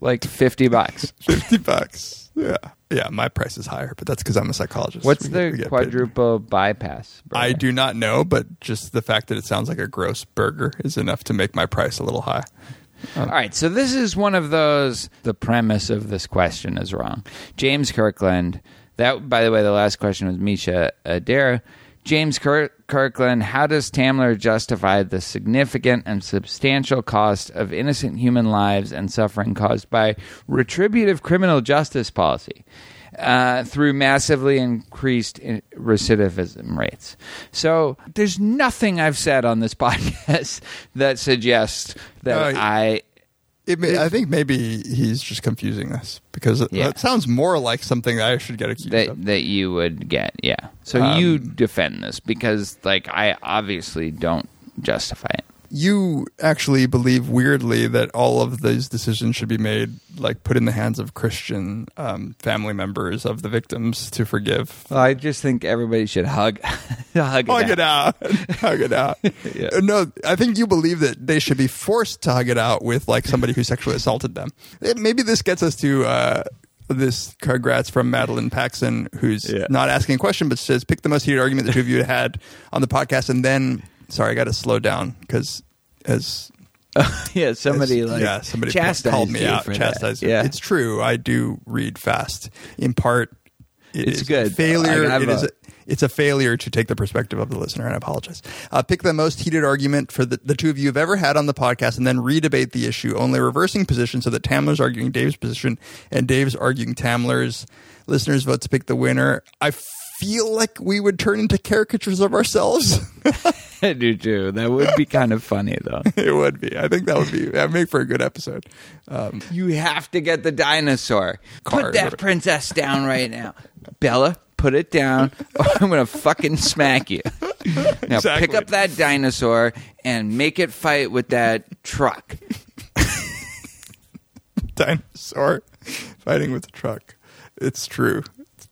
like fifty bucks. Fifty bucks. Yeah, yeah. My price is higher, but that's because I'm a psychologist. What's We the get paid. quadruple bypass? burger? I do not know, but just the fact that it sounds like a gross burger is enough to make my price a little high. All right, so this is one of those. The premise of this question is wrong. James Kirkland. That, by the way, the last question was Misha Adara. James Kirk- Kirkland. How does Tamler justify the significant and substantial cost of innocent human lives and suffering caused by retributive criminal justice policy? Uh, through massively increased recidivism rates. So there's nothing I've said on this podcast that suggests that Uh, I may, I think maybe he's just confusing us because it, Yeah. that sounds more like something that I should get accused that of. that you would get. Yeah. So Um, you defend this because like I obviously don't justify it. You actually believe weirdly that all of these decisions should be made, like put in the hands of Christian um, family members of the victims to forgive. Well, I just think everybody should hug hug, Hug it out. hug it out. Yeah. No, I think you believe that they should be forced to hug it out with like somebody who sexually assaulted them. Eh, Maybe this gets us to uh, this congrats from Madeline Paxson, who's Yeah. not asking a question, but says, pick the most heated argument the two of you had on the podcast. And then, sorry, I got to slow down because as yeah, somebody as- like yeah, somebody called me out, chastised. Yeah. It's true. I do read fast. In part, it It's is good. A failure. I- it is. uh, A, it's a failure to take the perspective of the listener, and I apologize. Uh, pick the most heated argument for the, the two of you have ever had on the podcast, and then redebate the issue, only reversing position so that Tamler's arguing Dave's position and Dave's arguing Tamler's. Listeners vote to pick the winner. I feel like we would turn into caricatures of ourselves. I do too. That would be kind of funny though. it would be. I think that would be. That make for a good episode. Um, You have to get the dinosaur. Put that princess down right now. Bella, put it down or I'm going to fucking smack you. Now pick up that dinosaur and make it fight with that truck. dinosaur fighting with a truck. It's true.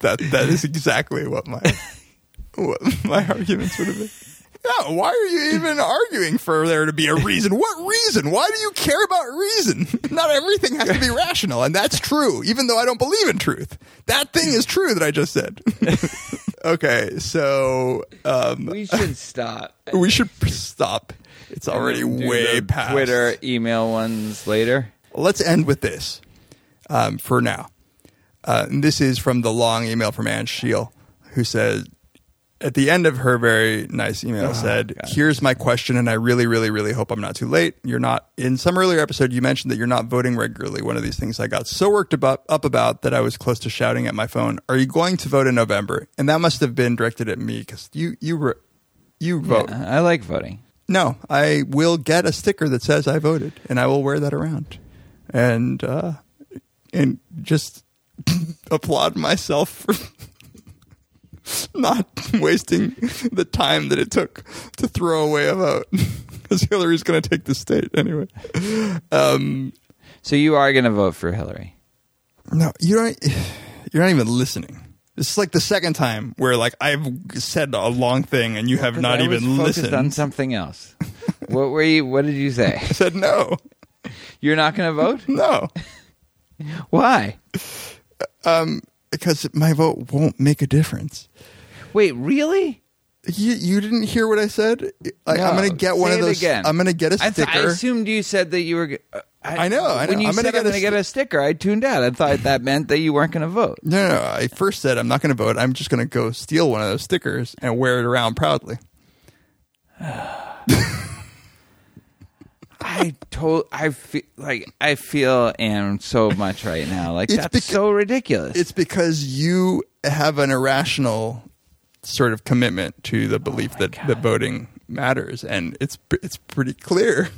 That that is exactly what my what my arguments would have been. Yeah, why are you even arguing for there to be a reason? What reason? Why do you care about reason? Not everything has to be rational, and that's true, even though I don't believe in truth. That thing is true that I just said. okay, so um, We should stop. we should stop. It's already And do way the past Twitter email ones later. let's end with this um, for now. Uh, and this is from the long email from Anne Scheel, who said, at the end of her very nice email, said, Here's my question, and I really, really, really hope I'm not too late. You're not, in some earlier episode, you mentioned that you're not voting regularly. One of these things I got so worked about, up about that I was close to shouting at my phone. Are you going to vote in November? And that must have been directed at me because you, you, you vote. I like voting. No, I will get a sticker that says I voted, and I will wear that around, and uh, and just applaud myself for not wasting the time that it took to throw away a vote, because Hillary's going to take the state anyway. Um, So you are going to vote for Hillary. no, you don't. You're not even listening. This is like the second time where like I've said a long thing and you have not I even listened. on something else. what were you? What did you say? I said no, You're not going to vote? no. Why? Because my vote won't make a difference. Wait, really? You, you didn't hear what I said? I, I'm No, going to get one say of it those. again. I'm going to get a I, th- sticker. I assumed you said that you were. g- uh, I know, I When know. you I'm gonna said get I'm a going to get a sticker, I tuned out. I thought that meant that you weren't going to vote. no, no, no. I first said I'm not going to vote. I'm just going to go steal one of those stickers and wear it around proudly. I told I feel like I feel am so much right now. Like It's that's bec- so ridiculous. It's because you have an irrational sort of commitment to the belief that, that voting matters, and it's it's pretty clear.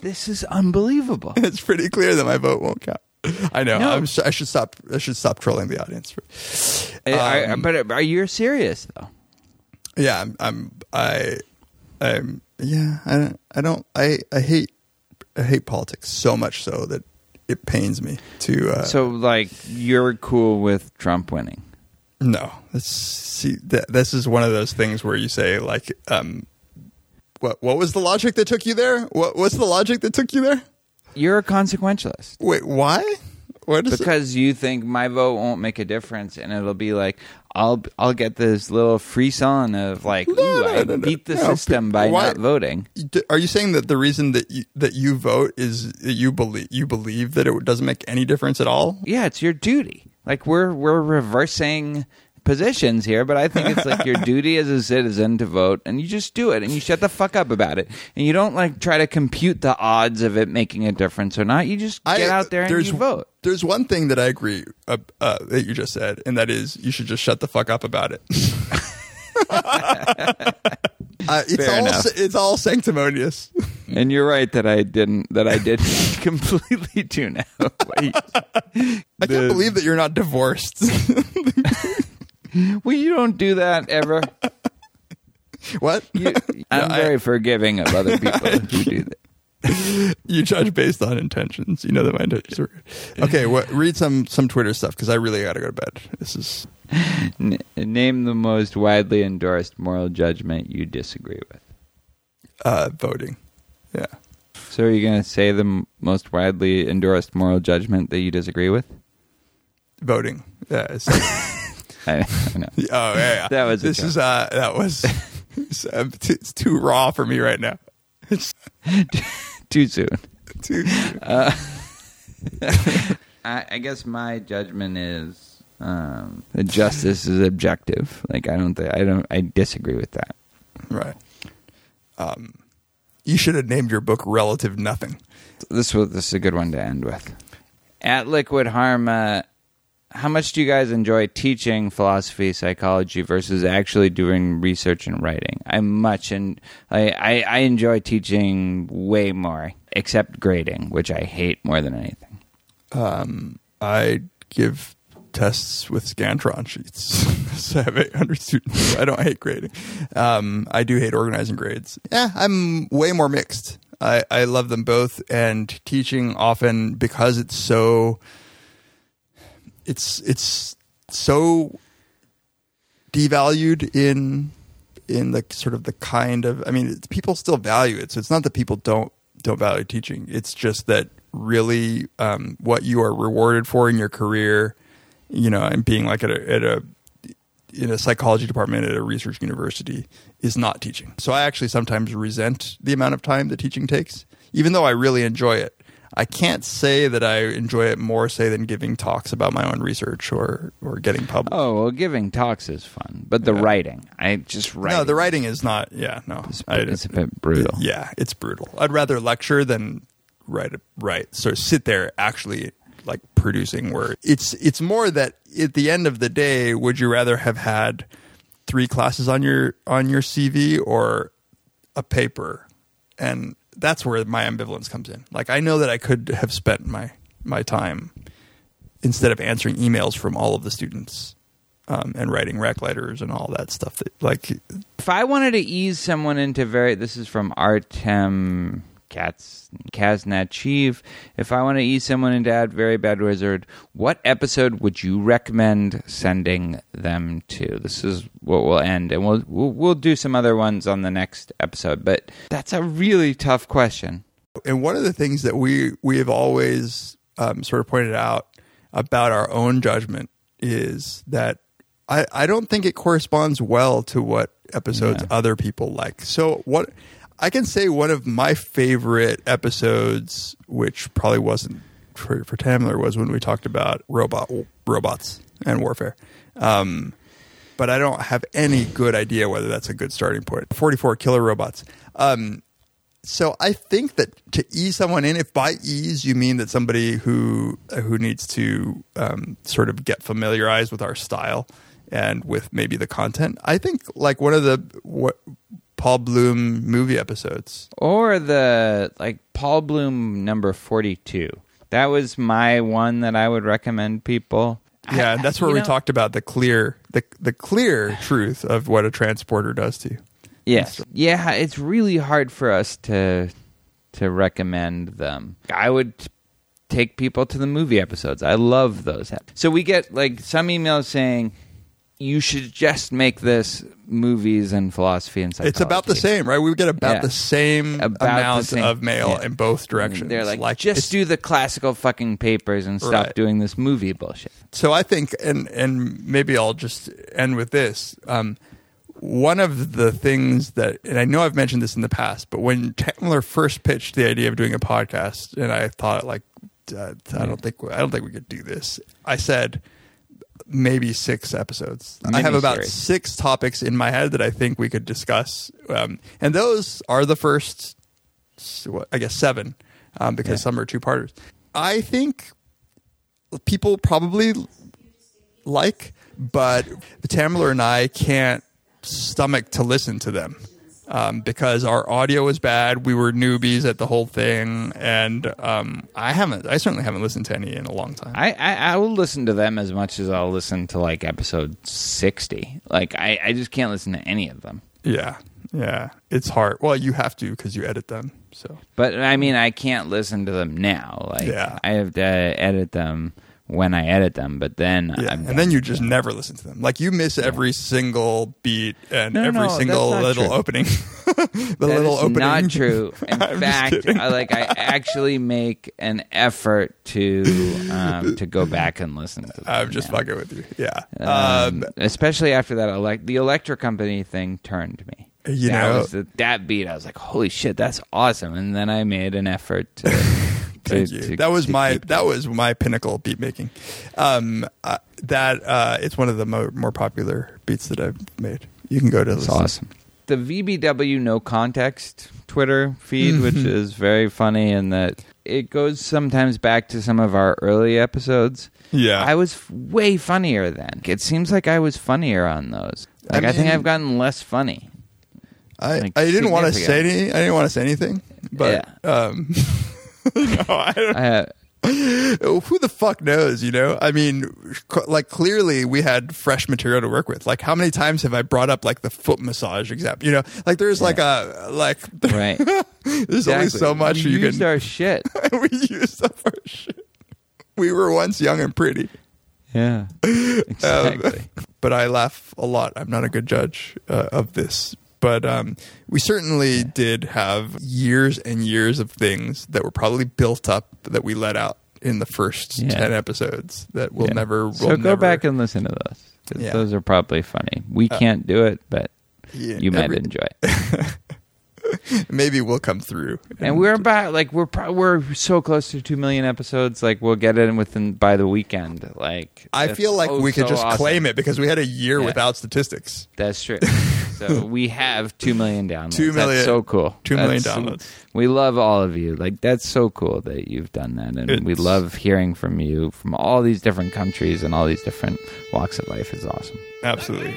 this is unbelievable. It's pretty clear that my vote won't count. I know. No. I'm, s- I should stop. I should stop trolling the audience. I- Um, but are you serious though? Yeah, I'm. I'm I. I'm. Yeah. I. don't- I don't. I. I hate. I hate politics so much so that it pains me to. Uh, So like you're cool with Trump winning? No, this, see, th- this is one of those things where you say like, um, what what was the logic that took you there? What what's the logic that took you there? You're a consequentialist Wait, why? What is it? because you think my vote won't make a difference, and it'll be like I'll I'll get this little frisson of like, ooh, no, I no, no. beat the system by why- not voting. Are you saying that the reason that you, that you vote is that you believe you believe that it doesn't make any difference at all? Yeah, it's your duty. Like we're we're reversing positions here, but I think it's like your duty as a citizen to vote, and you just do it, and you shut the fuck up about it, and you don't like try to compute the odds of it making a difference or not. You just get out there and you vote. There's one thing that I agree uh, uh, that you just said, and that is you should just shut the fuck up about it. uh, it's Fair all enough. it's all sanctimonious. And you're right that I didn't that I did completely tune out. Wait. I can't believe that you're not divorced. Well, you don't do that ever. what? You, I'm I- very forgiving of other people who do that. you judge based on intentions. You know that my intentions are good. Okay, what, read some some Twitter stuff because I really got to go to bed. This is N- name the most widely endorsed moral judgment you disagree with. uh, voting. Yeah, So, are you going to say the m- most widely endorsed moral judgment that you disagree with? voting. Yeah. I, I know. oh yeah, yeah. That was this joke. is uh that was it's, uh, t- it's too raw for me right now. It's Too soon. too. I, I guess my judgment is um, that justice is objective. Like I don't, think I don't, I disagree with that. right. Um, you should have named your book "Relative Nothing." This was this is a good one to end with. At Liquid Harm, uh, how much do you guys enjoy teaching philosophy, psychology versus actually doing research and writing? I'm much and I, I, I enjoy teaching way more, except grading, which I hate more than anything. Um, I give tests with Scantron sheets. so I have 800 students. I don't hate grading. Um, I do hate organizing grades. Yeah, I'm way more mixed. I, I love them both, and teaching often because it's so. It's it's so devalued in in the sort of the kind of I mean people still value it. So it's not that people don't don't value teaching. It's just that really um, what you are rewarded for in your career you know and being like at a, at a in a psychology department at a research university is not teaching. So I actually sometimes resent the amount of time that teaching takes even though I really enjoy it I can't say that I enjoy it more say than giving talks about my own research or or getting published Oh well, giving talks is fun, but the writing, I just write. No, the writing is not. Yeah, no, It's, I- it's a bit brutal. Yeah, it's brutal. I'd rather lecture than write. Write. So sit there actually like producing work. It's it's more that at the end of the day, would you rather have had three classes on your on your CV or a paper? And that's where my ambivalence comes in. Like I know that I could have spent my my time instead of answering emails from all of the students um, and writing rec letters and all that stuff. That like If I wanted to ease someone into very, this is from Artem Katz Kaznachiv. If I want to ease someone into Ad Very Bad Wizard, what episode would you recommend sending them to? This is what we'll end, and we'll we'll, we'll do some other ones on the next episode. But that's a really tough question. and one of the things that we we have always um, sort of pointed out about our own judgment is that I, I don't think it corresponds well to what episodes Yeah. other people like. So what I can say one of my favorite episodes, which probably wasn't for, for Tamler, was when we talked about robot robots and warfare. Um, but I don't have any good idea whether that's a good starting point. 44 killer robots. Um, so I think that to ease someone in, if by ease you mean that somebody who who needs to um, sort of get familiarized with our style and with maybe the content, I think like one of the what Paul Bloom movie episodes. Or the like Paul Bloom number 42. That was my one that I would recommend people. Yeah, I- that's where we know- talked about the clear the the clear truth of what a transporter does to you. Yes. Yeah, it's really hard for us to to recommend them. I would take people to the movie episodes. I love those. So we get like some emails saying you should just make this movies and philosophy and psychology. It's about the same, right? We get about Yeah. the same About the amount same- of mail yeah. in both directions. They're like, it's- just do the classical fucking papers and stop Right. doing this movie bullshit. So I think, and and maybe I'll just end with this. Um, one of the things that, and I know I've mentioned this in the past, but when Tamler first pitched the idea of doing a podcast, and I thought like, uh, I don't think I don't think we could do this. I said maybe six episodes. I have about Miniseries. six topics in my head that I think we could discuss, um, and those are the first, what, I guess, seven, um, because some are two parters. I think people probably like, but the Tamler and I can't stomach to listen to them um, because our audio is bad. We were newbies at the whole thing, and um, I haven't. I certainly haven't listened to any in a long time. I, I, I will listen to them as much as I'll listen to like episode 60. Like, I, I just can't listen to any of them. yeah, yeah, it's hard. Well, you have to because you edit them. So But I mean, I can't listen to them now. Like, Yeah. I have to edit them when I edit them, but then yeah, I'm and then you just never listen to them. Like you miss every single beat and No, no, every no, that's the not little true. opening. the That little is opening. not true. In fact. I, like I actually make an effort to um, to go back and listen to them. I'm just now. fucking with you. Yeah. Um, Um, especially after that, elect the Electra Company thing turned me. You that know- was the, that beat. I was like, "Holy shit, that's awesome!" And then I made an effort to. To, Thank you. to- that was my keep that was my pinnacle beat making. Um, uh, that uh, it's one of the mo- more popular beats that I've made. You can go to It's listen. awesome. The VBW no context Twitter feed, which Mm-hmm. is very funny, in that it goes sometimes back to some of our early episodes. Yeah. I was f- way funnier then. It seems like I was funnier on those. I Like I, think I've gotten less funny. I, Like, I didn't want to say any. I didn't want to say anything. But um, no, I don't. Uh, who the fuck knows? You know, I mean, like clearly we had fresh material to work with. Like, how many times have I brought up like the foot massage example? You know, like there's like a like right. there's only so much we you used can. our shit. we used up our shit. We were once young and pretty. Yeah. Exactly. but I laugh a lot. I'm not a good judge uh, of this. But um, we certainly did have years and years of things that were probably built up that we let out in the first Yeah. 10 episodes that we'll Yeah. never. We'll so go never, back and listen to those Yeah. Uh, Those are probably funny. We can't do it, but Yeah, you might every- enjoy it. Maybe we'll come through. And we're about like we're pro- we're so close to two million episodes. Like we'll get it in within by the weekend. Like I feel like so, we could so just awesome. claim it because we had a year Yeah. without statistics. That's true. so we have two million downloads. Two million- That's so cool. two million That's- downloads. We love all of you. Like that's so cool that you've done that, and we love hearing from you from all these different countries and all these different walks of life. Is awesome. Absolutely.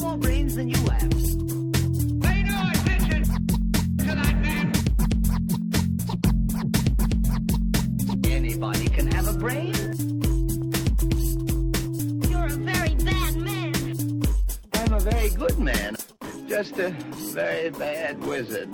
More brains than you have. Pay no attention to that man. Anybody can have a brain. You're a very bad man. I'm a very good man. Just a very bad wizard.